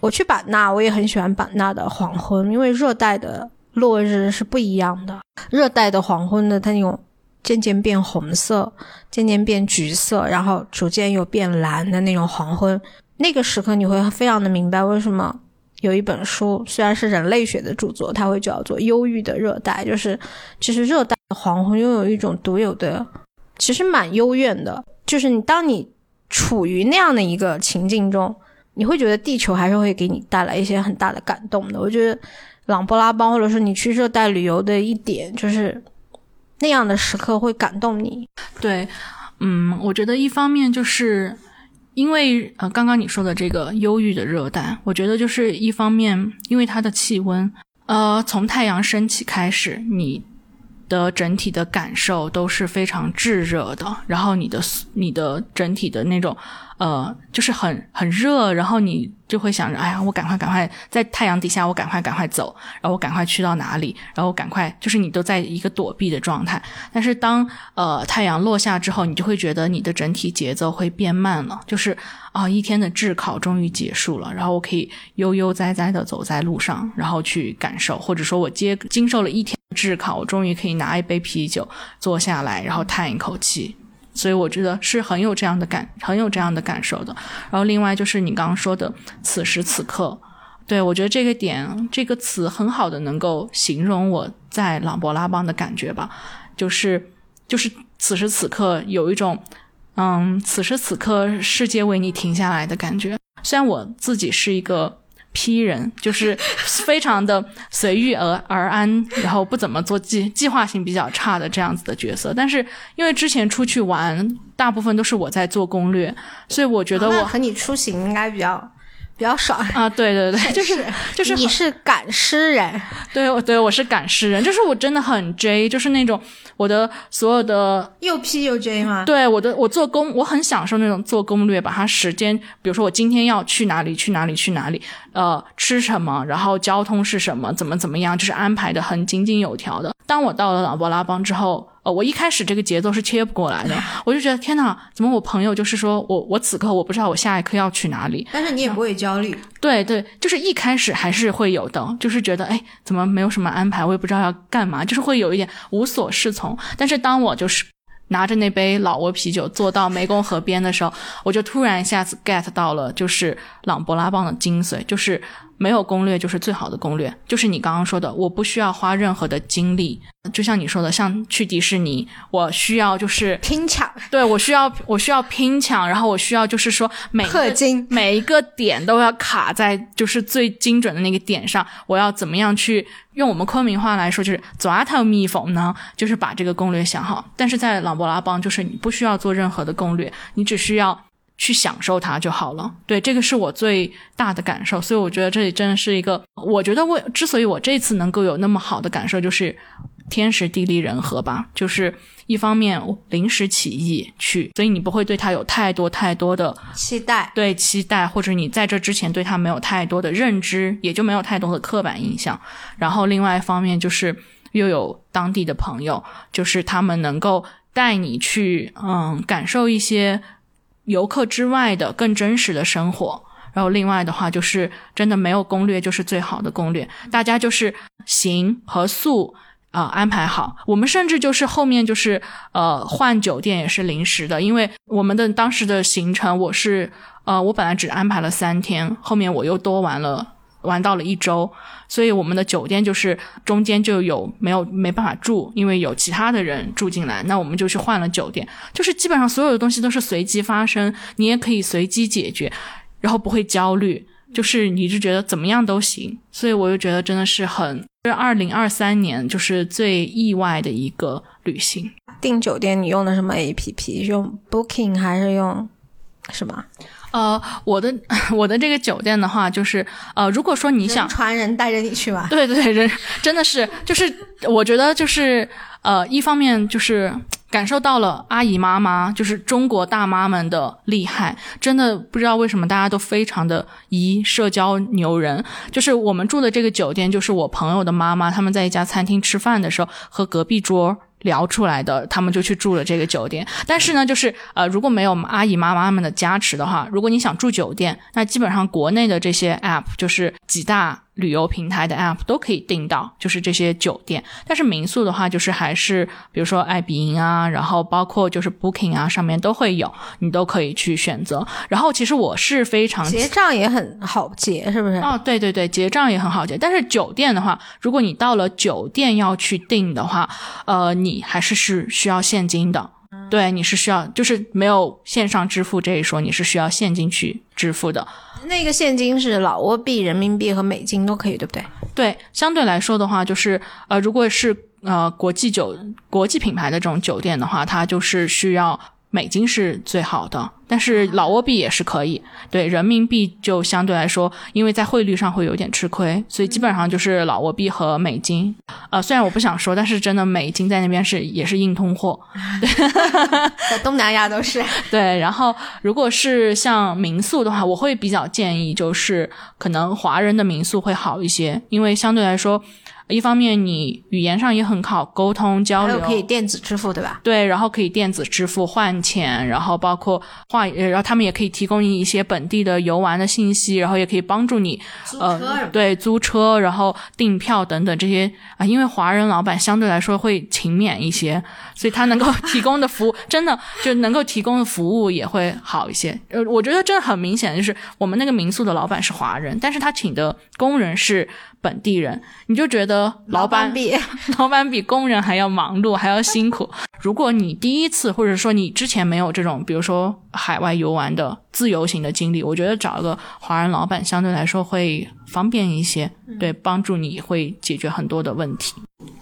我去版纳，我也很喜欢版纳的黄昏，因为热带的落日是不一样的，热带的黄昏的它那种渐渐变红色，渐渐变橘色，然后逐渐又变蓝的那种黄昏，那个时刻你会非常的明白为什么。有一本书，虽然是人类学的著作，它会叫做《忧郁的热带》，就是其实热带的黄昏拥有一种独有的，其实蛮幽怨的。就是你当你处于那样的一个情境中，你会觉得地球还是会给你带来一些很大的感动的。我觉得朗布拉邦，或者说你去热带旅游的一点，就是那样的时刻会感动你。对，嗯，我觉得一方面就是。因为呃，刚刚你说的这个忧郁的热带，我觉得就是一方面，因为它的气温，呃，从太阳升起开始，你的整体的感受都是非常炙热的，然后你的你的整体的那种。呃，就是很很热，然后你就会想着，哎呀，我赶快赶快在太阳底下，我赶快赶快走，然后我赶快去到哪里，然后我赶快，就是你都在一个躲避的状态。但是当呃太阳落下之后，你就会觉得你的整体节奏会变慢了，就是啊，一天的炙烤终于结束了，然后我可以悠悠哉哉的走在路上，然后去感受，或者说我接经受了一天炙烤，我终于可以拿一杯啤酒坐下来，然后叹一口气。所以我觉得是很有这样的感，很有这样的感受的。然后另外就是你刚刚说的此时此刻，对我觉得这个点这个词很好的能够形容我在朗勃拉邦的感觉吧，就是就是此时此刻有一种嗯此时此刻世界为你停下来的感觉。虽然我自己是一个。批人就是 非常的随遇而而安，然后不怎么做计计划性比较差的这样子的角色。但是因为之前出去玩，大部分都是我在做攻略，所以我觉得我和你出行应该比较。比较爽啊！对对对，就是就是你是赶尸人，对，我对我是赶尸人，就是我真的很 J，就是那种我的所有的又 P 又 J 吗？对，我的我做攻，我很享受那种做攻略，把它时间，比如说我今天要去哪里，去哪里，去哪里，呃，吃什么，然后交通是什么，怎么怎么样，就是安排的很井井有条的。当我到了朗勃拉邦之后。呃我一开始这个节奏是切不过来的，我就觉得天哪，怎么我朋友就是说我我此刻我不知道我下一刻要去哪里，但是你也不会焦虑，对对，就是一开始还是会有的，就是觉得哎，怎么没有什么安排，我也不知道要干嘛，就是会有一点无所适从。但是当我就是拿着那杯老挝啤酒坐到湄公河边的时候，我就突然一下子 get 到了就是朗勃拉邦的精髓，就是。没有攻略就是最好的攻略，就是你刚刚说的，我不需要花任何的精力，就像你说的，像去迪士尼，我需要就是拼抢，对我需要我需要拼抢，然后我需要就是说每氪金每一个点都要卡在就是最精准的那个点上，我要怎么样去用我们昆明话来说就是抓头蜜蜂呢？就是把这个攻略想好。但是在朗勃拉邦，就是你不需要做任何的攻略，你只需要。去享受它就好了，对，这个是我最大的感受，所以我觉得这里真的是一个，我觉得我之所以我这次能够有那么好的感受，就是天时地利人和吧，就是一方面临时起意去，所以你不会对他有太多太多的期待，对期待，或者你在这之前对他没有太多的认知，也就没有太多的刻板印象。然后另外一方面就是又有当地的朋友，就是他们能够带你去，嗯，感受一些。游客之外的更真实的生活，然后另外的话就是真的没有攻略就是最好的攻略，大家就是行和宿啊安排好，我们甚至就是后面就是呃换酒店也是临时的，因为我们的当时的行程我是呃我本来只安排了三天，后面我又多玩了。玩到了一周，所以我们的酒店就是中间就有没有没办法住，因为有其他的人住进来，那我们就去换了酒店。就是基本上所有的东西都是随机发生，你也可以随机解决，然后不会焦虑，就是你就觉得怎么样都行。所以我就觉得真的是很，是二零二三年就是最意外的一个旅行。订酒店你用的什么 A P P？用 Booking 还是用什么？呃，我的 我的这个酒店的话，就是呃，如果说你想传人带着你去吗？对对，人真的是就是我觉得就是呃，一方面就是感受到了阿姨妈妈就是中国大妈们的厉害，真的不知道为什么大家都非常的宜社交牛人。就是我们住的这个酒店，就是我朋友的妈妈他们在一家餐厅吃饭的时候和隔壁桌。聊出来的，他们就去住了这个酒店。但是呢，就是呃，如果没有阿姨妈妈们的加持的话，如果你想住酒店，那基本上国内的这些 app 就是几大。旅游平台的 app 都可以订到，就是这些酒店。但是民宿的话，就是还是比如说爱彼迎啊，然后包括就是 Booking 啊，上面都会有，你都可以去选择。然后其实我是非常结账也很好结，是不是？哦，对对对，结账也很好结。但是酒店的话，如果你到了酒店要去订的话，呃，你还是是需要现金的。对，你是需要，就是没有线上支付这一说，你是需要现金去支付的。那个现金是老挝币、人民币和美金都可以，对不对？对，相对来说的话，就是呃，如果是呃国际酒、国际品牌的这种酒店的话，它就是需要。美金是最好的，但是老挝币也是可以。对人民币就相对来说，因为在汇率上会有点吃亏，所以基本上就是老挝币和美金。呃，虽然我不想说，但是真的美金在那边是也是硬通货，在东南亚都是。对，然后如果是像民宿的话，我会比较建议就是可能华人的民宿会好一些，因为相对来说。一方面，你语言上也很好沟通交流，可以电子支付，对吧？对，然后可以电子支付换钱，然后包括换，然后他们也可以提供你一些本地的游玩的信息，然后也可以帮助你，呃，对，租车，然后订票等等这些啊。因为华人老板相对来说会勤勉一些，所以他能够 提供的服务真的就能够提供的服务也会好一些。呃，我觉得真的很明显，就是我们那个民宿的老板是华人，但是他请的工人是。本地人，你就觉得老板比 老板比工人还要忙碌，还要辛苦。如果你第一次，或者说你之前没有这种，比如说海外游玩的自由行的经历，我觉得找一个华人老板相对来说会方便一些，对，帮助你会解决很多的问题。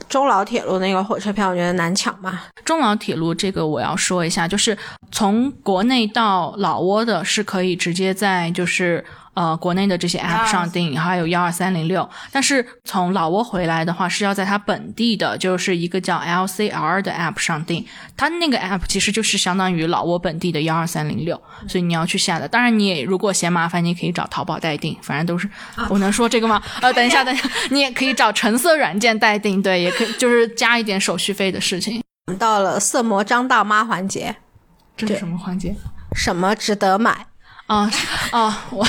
中老铁路那个火车票，我觉得难抢嘛？中老铁路这个我要说一下，就是从国内到老挝的是可以直接在就是。呃，国内的这些 app 上订，还有幺二三零六，但是从老挝回来的话，是要在它本地的，就是一个叫 LCR 的 app 上订。它那个 app 其实就是相当于老挝本地的幺二三零六，所以你要去下的。当然，你也如果嫌麻烦，你可以找淘宝代订，反正都是。我能说这个吗？呃，等一下，等一下，你也可以找橙色软件代订，对，也可以，就是加一点手续费的事情。到了色魔张大妈环节，这是什么环节？什么值得买？啊啊，我，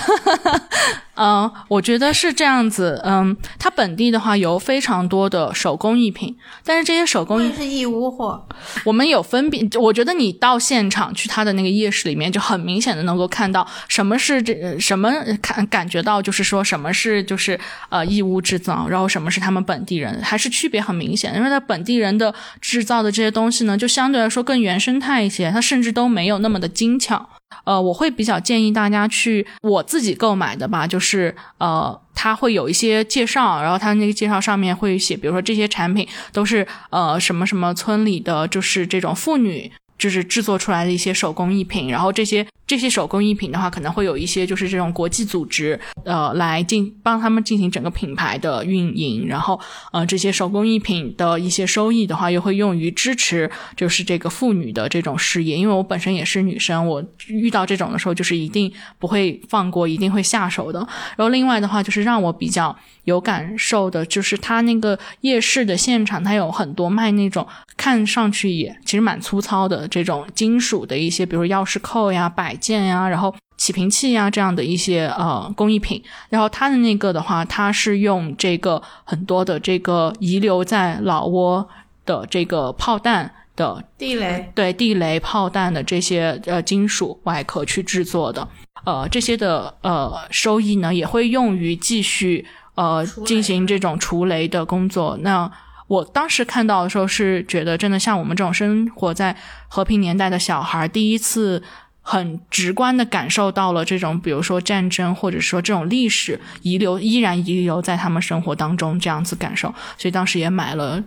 嗯，我觉得是这样子。嗯，它本地的话有非常多的手工艺品，但是这些手工艺是义乌货。我们有分辨，我觉得你到现场去它的那个夜市里面，就很明显的能够看到什么是这什么感感觉到就是说什么是就是呃义乌制造，然后什么是他们本地人，还是区别很明显。因为它本地人的制造的这些东西呢，就相对来说更原生态一些，它甚至都没有那么的精巧。呃，我会比较建议大家去我自己购买的吧，就是呃，它会有一些介绍，然后它那个介绍上面会写，比如说这些产品都是呃什么什么村里的，就是这种妇女。就是制作出来的一些手工艺品，然后这些这些手工艺品的话，可能会有一些就是这种国际组织，呃，来进帮他们进行整个品牌的运营，然后呃，这些手工艺品的一些收益的话，又会用于支持就是这个妇女的这种事业。因为我本身也是女生，我遇到这种的时候，就是一定不会放过，一定会下手的。然后另外的话，就是让我比较有感受的，就是他那个夜市的现场，他有很多卖那种看上去也其实蛮粗糙的。这种金属的一些，比如钥匙扣呀、摆件呀，然后起瓶器呀这样的一些呃工艺品。然后它的那个的话，它是用这个很多的这个遗留在老挝的这个炮弹的地雷，对地雷炮弹的这些呃金属外壳去制作的。呃，这些的呃收益呢，也会用于继续呃进行这种除雷的工作。那我当时看到的时候是觉得，真的像我们这种生活在和平年代的小孩，第一次很直观的感受到了这种，比如说战争，或者说这种历史遗留依然遗留在他们生活当中这样子感受，所以当时也买了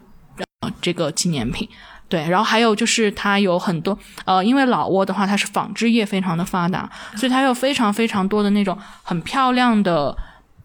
呃这个纪念品。对，然后还有就是它有很多呃，因为老挝的话，它是纺织业非常的发达，所以它有非常非常多的那种很漂亮的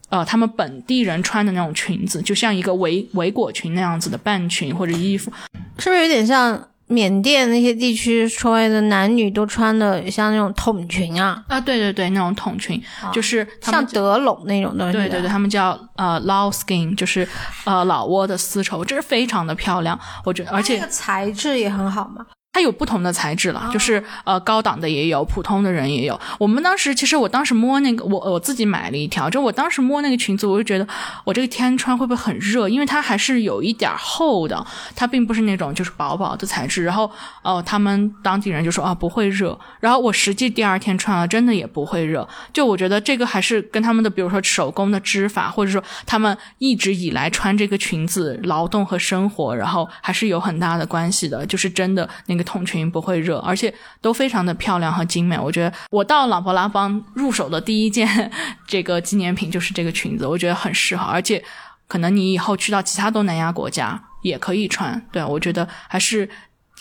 呃，他们本地人穿的那种裙子，就像一个围围裹裙那样子的半裙或者衣服，是不是有点像缅甸那些地区所谓的男女都穿的像那种筒裙啊？啊，对对对，那种筒裙，就是像德隆那种东西。对对对，他们叫呃 lao skin，就是呃老挝的丝绸，这是非常的漂亮，我觉得，而且这个材质也很好嘛。它有不同的材质了，就是呃高档的也有，普通的人也有。我们当时其实我当时摸那个，我我自己买了一条，就我当时摸那个裙子，我就觉得我这个天穿会不会很热？因为它还是有一点厚的，它并不是那种就是薄薄的材质。然后哦、呃他们当地人就说啊不会热，然后我实际第二天穿了，真的也不会热。就我觉得这个还是跟他们的比如说手工的织法，或者说他们一直以来穿这个裙子劳动和生活，然后还是有很大的关系的。就是真的那个筒裙不会热，而且都非常的漂亮和精美。我觉得我到朗勃拉邦入手的第一件这个纪念品就是这个裙子，我觉得很适合，而且可能你以后去到其他东南亚国家也可以穿。对我觉得还是。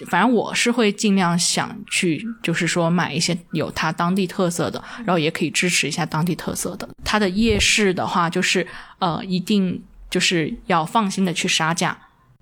反正我是会尽量想去，就是说买一些有它当地特色的，然后也可以支持一下当地特色的。它的夜市的话，就是呃，一定就是要放心的去杀价，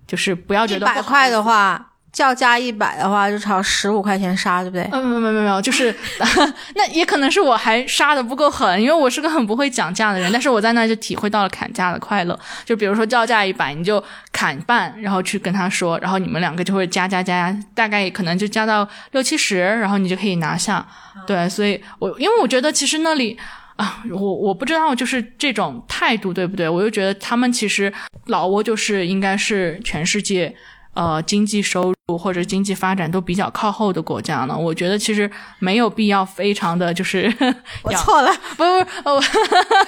就是不要觉得不好百块的话，叫价一百的话，就朝十五块钱杀，对不对？嗯，没有没有没有，就是 那也可能是我还杀的不够狠，因为我是个很不会讲价的人，但是我在那就体会到了砍价的快乐。就比如说叫价一百，你就砍半，然后去跟他说，然后你们两个就会加加加，大概可能就加到六七十，然后你就可以拿下。对，所以我因为我觉得其实那里。啊，我我不知道，就是这种态度对不对？我就觉得他们其实老挝就是应该是全世界呃经济收入或者经济发展都比较靠后的国家呢。我觉得其实没有必要非常的就是要 我错了，不 不不，哦，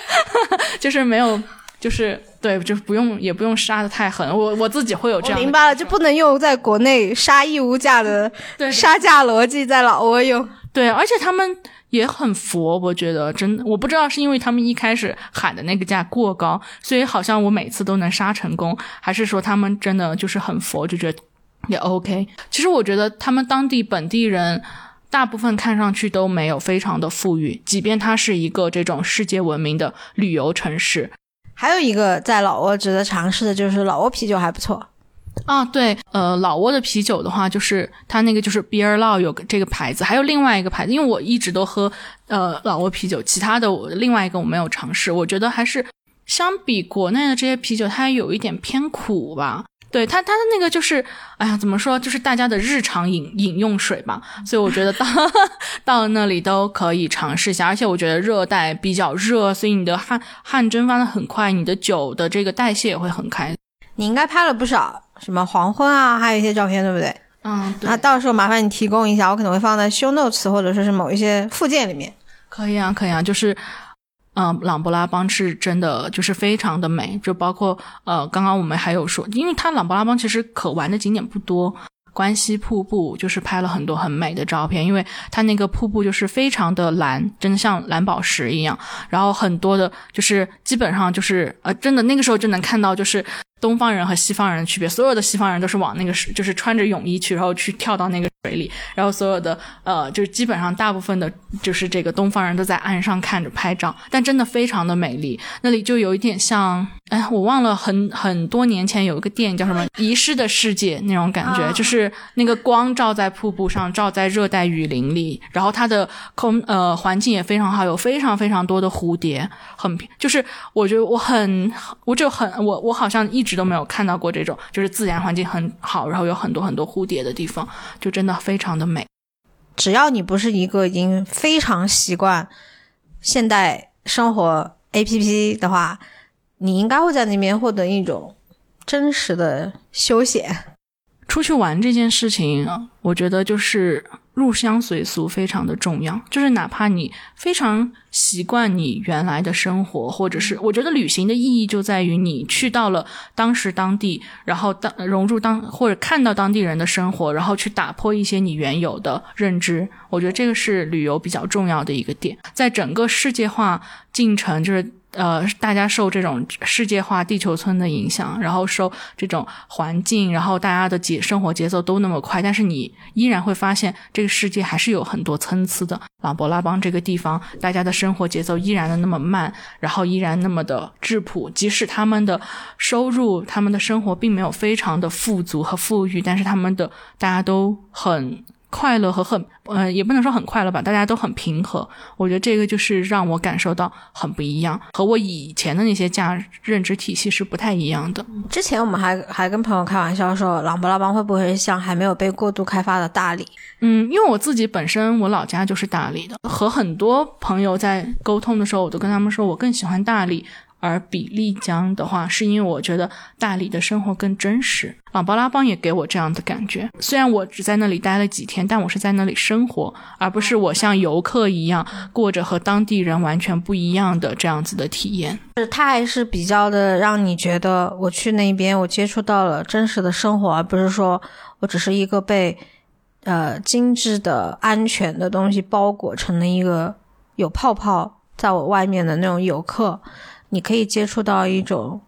就是没有，就是对，就不用也不用杀的太狠。我我自己会有这样明白了，就不能用在国内杀义无价的对杀价逻辑在老挝用。对，而且他们也很佛，我觉得真，我不知道是因为他们一开始喊的那个价过高，所以好像我每次都能杀成功，还是说他们真的就是很佛，就觉得也 OK。其实我觉得他们当地本地人。大部分看上去都没有非常的富裕，即便它是一个这种世界闻名的旅游城市，还有一个在老挝值得尝试的就是老挝啤酒还不错，啊，对，呃，老挝的啤酒的话，就是它那个就是 Beer Law 有个这个牌子，还有另外一个牌子，因为我一直都喝呃老挝啤酒，其他的我另外一个我没有尝试，我觉得还是相比国内的这些啤酒，它有一点偏苦吧。对它，它的那个就是，哎呀，怎么说，就是大家的日常饮饮用水吧。所以我觉得到 到那里都可以尝试一下，而且我觉得热带比较热，所以你的汗汗蒸发的很快，你的酒的这个代谢也会很开。你应该拍了不少什么黄昏啊，还有一些照片，对不对？嗯，对那到时候麻烦你提供一下，我可能会放在 show notes 或者说是某一些附件里面。可以啊，可以啊，就是，嗯、朗勃拉邦是真的就是非常的美，就包括呃，刚刚我们还有说，因为它朗勃拉邦其实可玩的景点不多。关西瀑布就是拍了很多很美的照片，因为它那个瀑布就是非常的蓝，真的像蓝宝石一样。然后很多的，就是基本上就是呃，真的那个时候就能看到，就是东方人和西方人的区别。所有的西方人都是往那个，就是穿着泳衣去，然后去跳到那个水里，然后所有的呃，就是基本上大部分的，就是这个东方人都在岸上看着拍照，但真的非常的美丽。那里就有一点像，哎，我忘了很很多年前有一个电影叫什么《遗失的世界》那种感觉，就是那个光照在瀑布上，照在热带雨林里，然后它的空呃环境也非常好，有非常非常多的蝴蝶，很就是我觉得我很我就很我我好像一直都没有看到过这种就是自然环境很好，然后有很多很多蝴蝶的地方，就真的非常的美。只要你不是一个已经非常习惯现代生活 APP 的话，你应该会在那边获得一种真实的休闲。出去玩这件事情，我觉得就是入乡随俗非常的重要。就是哪怕你非常习惯你原来的生活，或者是我觉得旅行的意义就在于你去到了当时当地，然后当融入当或者看到当地人的生活，然后去打破一些你原有的认知。我觉得这个是旅游比较重要的一个点，在整个世界化进程就是。呃，大家受这种世界化地球村的影响，然后受这种环境，然后大家的节生活节奏都那么快，但是你依然会发现这个世界还是有很多参差的。朗勃拉邦这个地方，大家的生活节奏依然的那么慢，然后依然那么的质朴，即使他们的收入、他们的生活并没有非常的富足和富裕，但是他们的大家都很。快乐和很呃，也不能说很快乐吧，大家都很平和。我觉得这个就是让我感受到很不一样，和我以前的那些价认知体系是不太一样的。之前我们还还跟朋友开玩笑说，琅勃拉邦会不会像还没有被过度开发的大理？嗯，因为我自己本身我老家就是大理的，和很多朋友在沟通的时候，我都跟他们说我更喜欢大理。而比丽江的话，是因为我觉得大理的生活更真实。朗勃拉邦也给我这样的感觉。虽然我只在那里待了几天，但我是在那里生活，而不是我像游客一样过着和当地人完全不一样的这样子的体验。是它还是比较的让你觉得，我去那边，我接触到了真实的生活，而不是说我只是一个被呃精致的安全的东西包裹成了一个有泡泡在我外面的那种游客。你可以接触到一种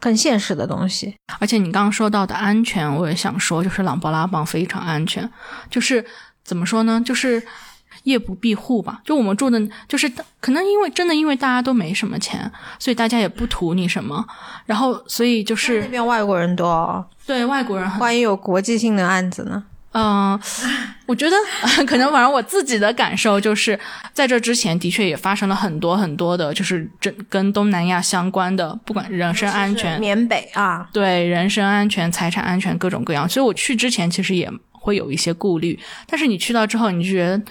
更现实的东西，而且你刚刚说到的安全，我也想说，就是朗勃拉邦非常安全，就是怎么说呢，就是夜不闭户吧。就我们住的，就是可能因为真的因为大家都没什么钱，所以大家也不图你什么，然后所以就是那边外国人多，对外国人，万一有国际性的案子呢？嗯，我觉得 可能反正我自己的感受就是，在这之前的确也发生了很多很多的，就是这跟东南亚相关的，不管人身安全、缅北啊，对人身安全、财产安全各种各样，所以我去之前其实也会有一些顾虑。但是你去到之后，你就觉得，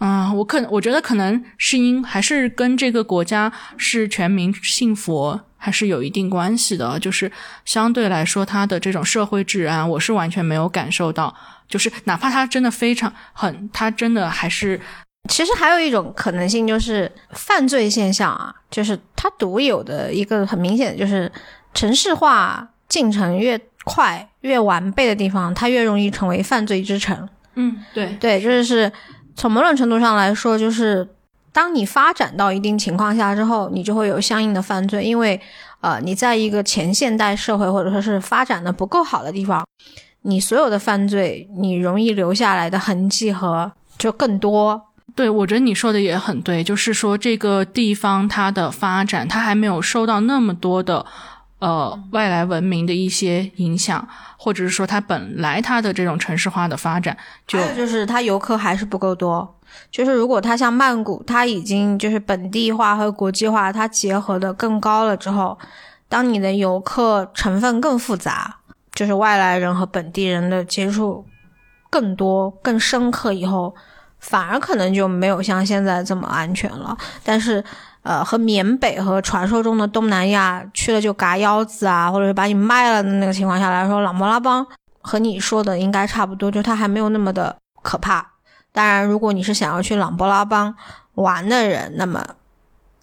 嗯，我可我觉得可能是因还是跟这个国家是全民信佛还是有一定关系的，就是相对来说，它的这种社会治安，我是完全没有感受到。就是哪怕它真的非常很，它真的还是，其实还有一种可能性就是犯罪现象啊，就是它独有的一个很明显的就是城市化进程越快越完备的地方，它越容易成为犯罪之城。嗯，对对，就是从某种程度上来说，就是当你发展到一定情况下之后，你就会有相应的犯罪，因为呃你在一个前现代社会或者说是发展的不够好的地方。你所有的犯罪，你容易留下来的痕迹和 就更多。对我觉得你说的也很对，就是说这个地方它的发展，它还没有受到那么多的呃外来文明的一些影响，或者是说它本来它的这种城市化的发展，就就是它游客还是不够多。就是如果它像曼谷，它已经就是本地化和国际化它结合的更高了之后，当你的游客成分更复杂。就是外来人和本地人的接触更多、更深刻以后，反而可能就没有像现在这么安全了。但是，呃，和缅北和传说中的东南亚去了就嘎腰子啊，或者是把你卖了的那个情况下来说，朗勃拉邦和你说的应该差不多，就它还没有那么的可怕。当然，如果你是想要去朗勃拉邦玩的人，那么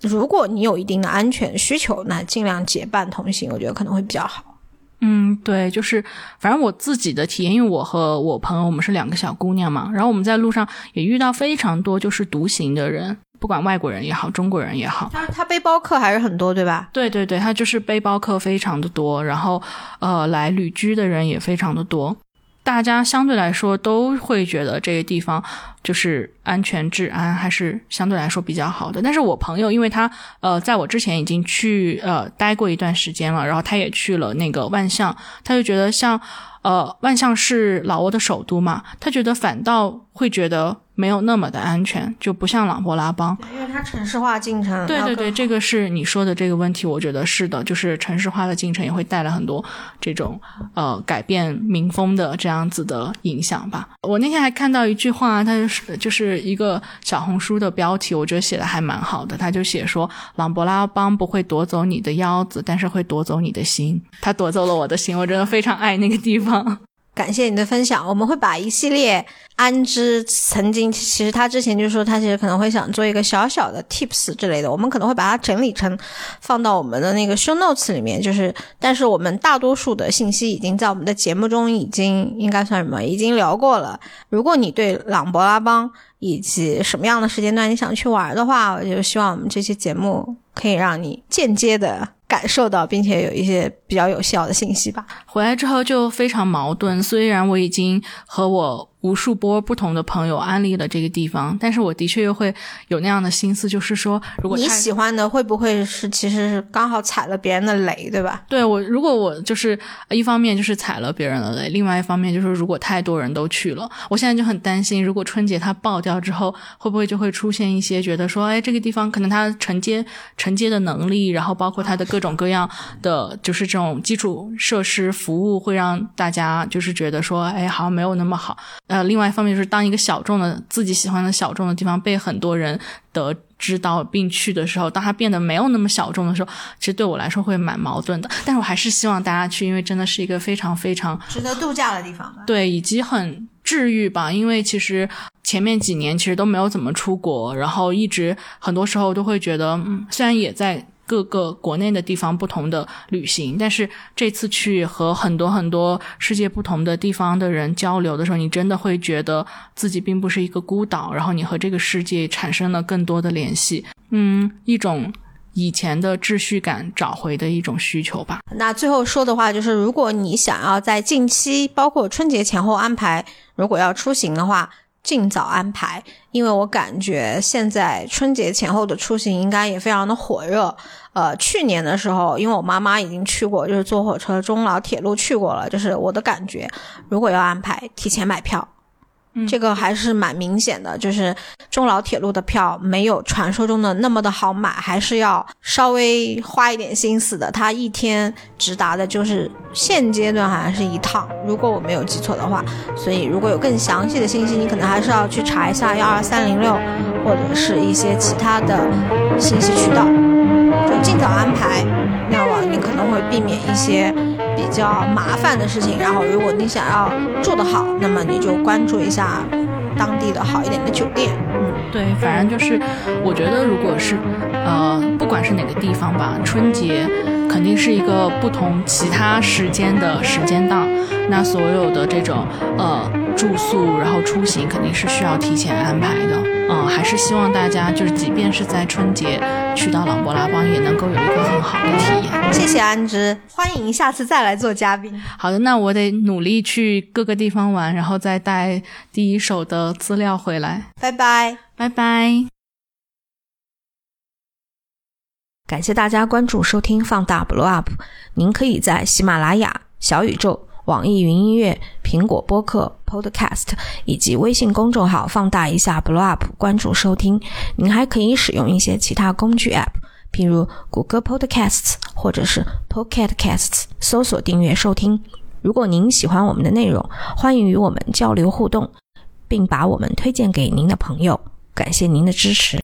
如果你有一定的安全需求，那尽量结伴同行，我觉得可能会比较好。嗯，对，就是反正我自己的体验，因为我和我朋友我们是两个小姑娘嘛，然后我们在路上也遇到非常多就是独行的人，不管外国人也好，中国人也好，他他背包客还是很多，对吧？对对对，他就是背包客非常的多，然后呃来旅居的人也非常的多。大家相对来说都会觉得这个地方就是安全治安还是相对来说比较好的。但是我朋友，因为他呃在我之前已经去呃待过一段时间了，然后他也去了那个万象，他就觉得像呃万象是老挝的首都嘛，他觉得反倒会觉得。没有那么的安全，就不像朗勃拉邦，因为它城市化进程。对对对，这个是你说的这个问题，我觉得是的，就是城市化的进程也会带来很多这种呃改变民风的这样子的影响吧。我那天还看到一句话，它就是就是一个小红书的标题，我觉得写的还蛮好的。他就写说，朗勃拉邦不会夺走你的腰子，但是会夺走你的心。他夺走了我的心，我真的非常爱那个地方。感谢你的分享，我们会把一系列安之曾经，其实他之前就说他其实可能会想做一个小小的 tips 之类的，我们可能会把它整理成放到我们的那个 show notes 里面，就是但是我们大多数的信息已经在我们的节目中已经应该算什么，已经聊过了。如果你对朗勃拉邦以及什么样的时间段你想去玩的话，我就希望我们这期节目可以让你间接的。感受到，并且有一些比较有效的信息吧。回来之后就非常矛盾，虽然我已经和我。无数波不同的朋友安利了这个地方，但是我的确又会有那样的心思，就是说，如果你喜欢的会不会是其实是刚好踩了别人的雷，对吧？对我，如果我就是一方面就是踩了别人的雷，另外一方面就是如果太多人都去了，我现在就很担心，如果春节它爆掉之后，会不会就会出现一些觉得说，哎，这个地方可能它承接承接的能力，然后包括它的各种各样的就是这种种基础设施服务，会让大家就是觉得说，哎，好像没有那么好。呃，另外一方面就是，当一个小众的自己喜欢的小众的地方被很多人得知到并去的时候，当它变得没有那么小众的时候，其实对我来说会蛮矛盾的。但是我还是希望大家去，因为真的是一个非常非常值得度假的地方。对，以及很治愈吧。因为其实前面几年其实都没有怎么出国，然后一直很多时候都会觉得，嗯，虽然也在。各个国内的地方不同的旅行，但是这次去和很多很多世界不同的地方的人交流的时候，你真的会觉得自己并不是一个孤岛，然后你和这个世界产生了更多的联系，嗯，一种以前的秩序感找回的一种需求吧。那最后说的话就是，如果你想要在近期，包括春节前后安排，如果要出行的话。尽早安排，因为我感觉现在春节前后的出行应该也非常的火热。呃，去年的时候，因为我妈妈已经去过，就是坐火车中老铁路去过了，就是我的感觉，如果要安排，提前买票。这个还是蛮明显的，就是中老铁路的票没有传说中的那么的好买，还是要稍微花一点心思的。它一天直达的，就是现阶段好像是一趟，如果我没有记错的话。所以如果有更详细的信息，你可能还是要去查一下幺二三零六，或者是一些其他的信息渠道，就尽早安排，那么你可能会避免一些。比较麻烦的事情，然后如果你想要住得好，那么你就关注一下当地的好一点的酒店。嗯，对，反正就是我觉得，如果是呃，不管是哪个地方吧，春节肯定是一个不同其他时间的时间档，那所有的这种呃住宿，然后出行肯定是需要提前安排的。嗯，还是希望大家就是，即便是在春节去到朗勃拉邦，也能够有一个很好的体验。谢谢安之，欢迎下次再来做嘉宾。好的，那我得努力去各个地方玩，然后再带第一手的资料回来。拜拜，拜拜。感谢大家关注收听放大 Blow Up，您可以在喜马拉雅、小宇宙。网易云音乐、苹果播客 Podcast 以及微信公众号“放大一下 Blow Up” 关注收听。您还可以使用一些其他工具 App，譬如谷歌 Podcasts 或者是 Pocket Casts，搜索订阅收听。如果您喜欢我们的内容，欢迎与我们交流互动，并把我们推荐给您的朋友。感谢您的支持。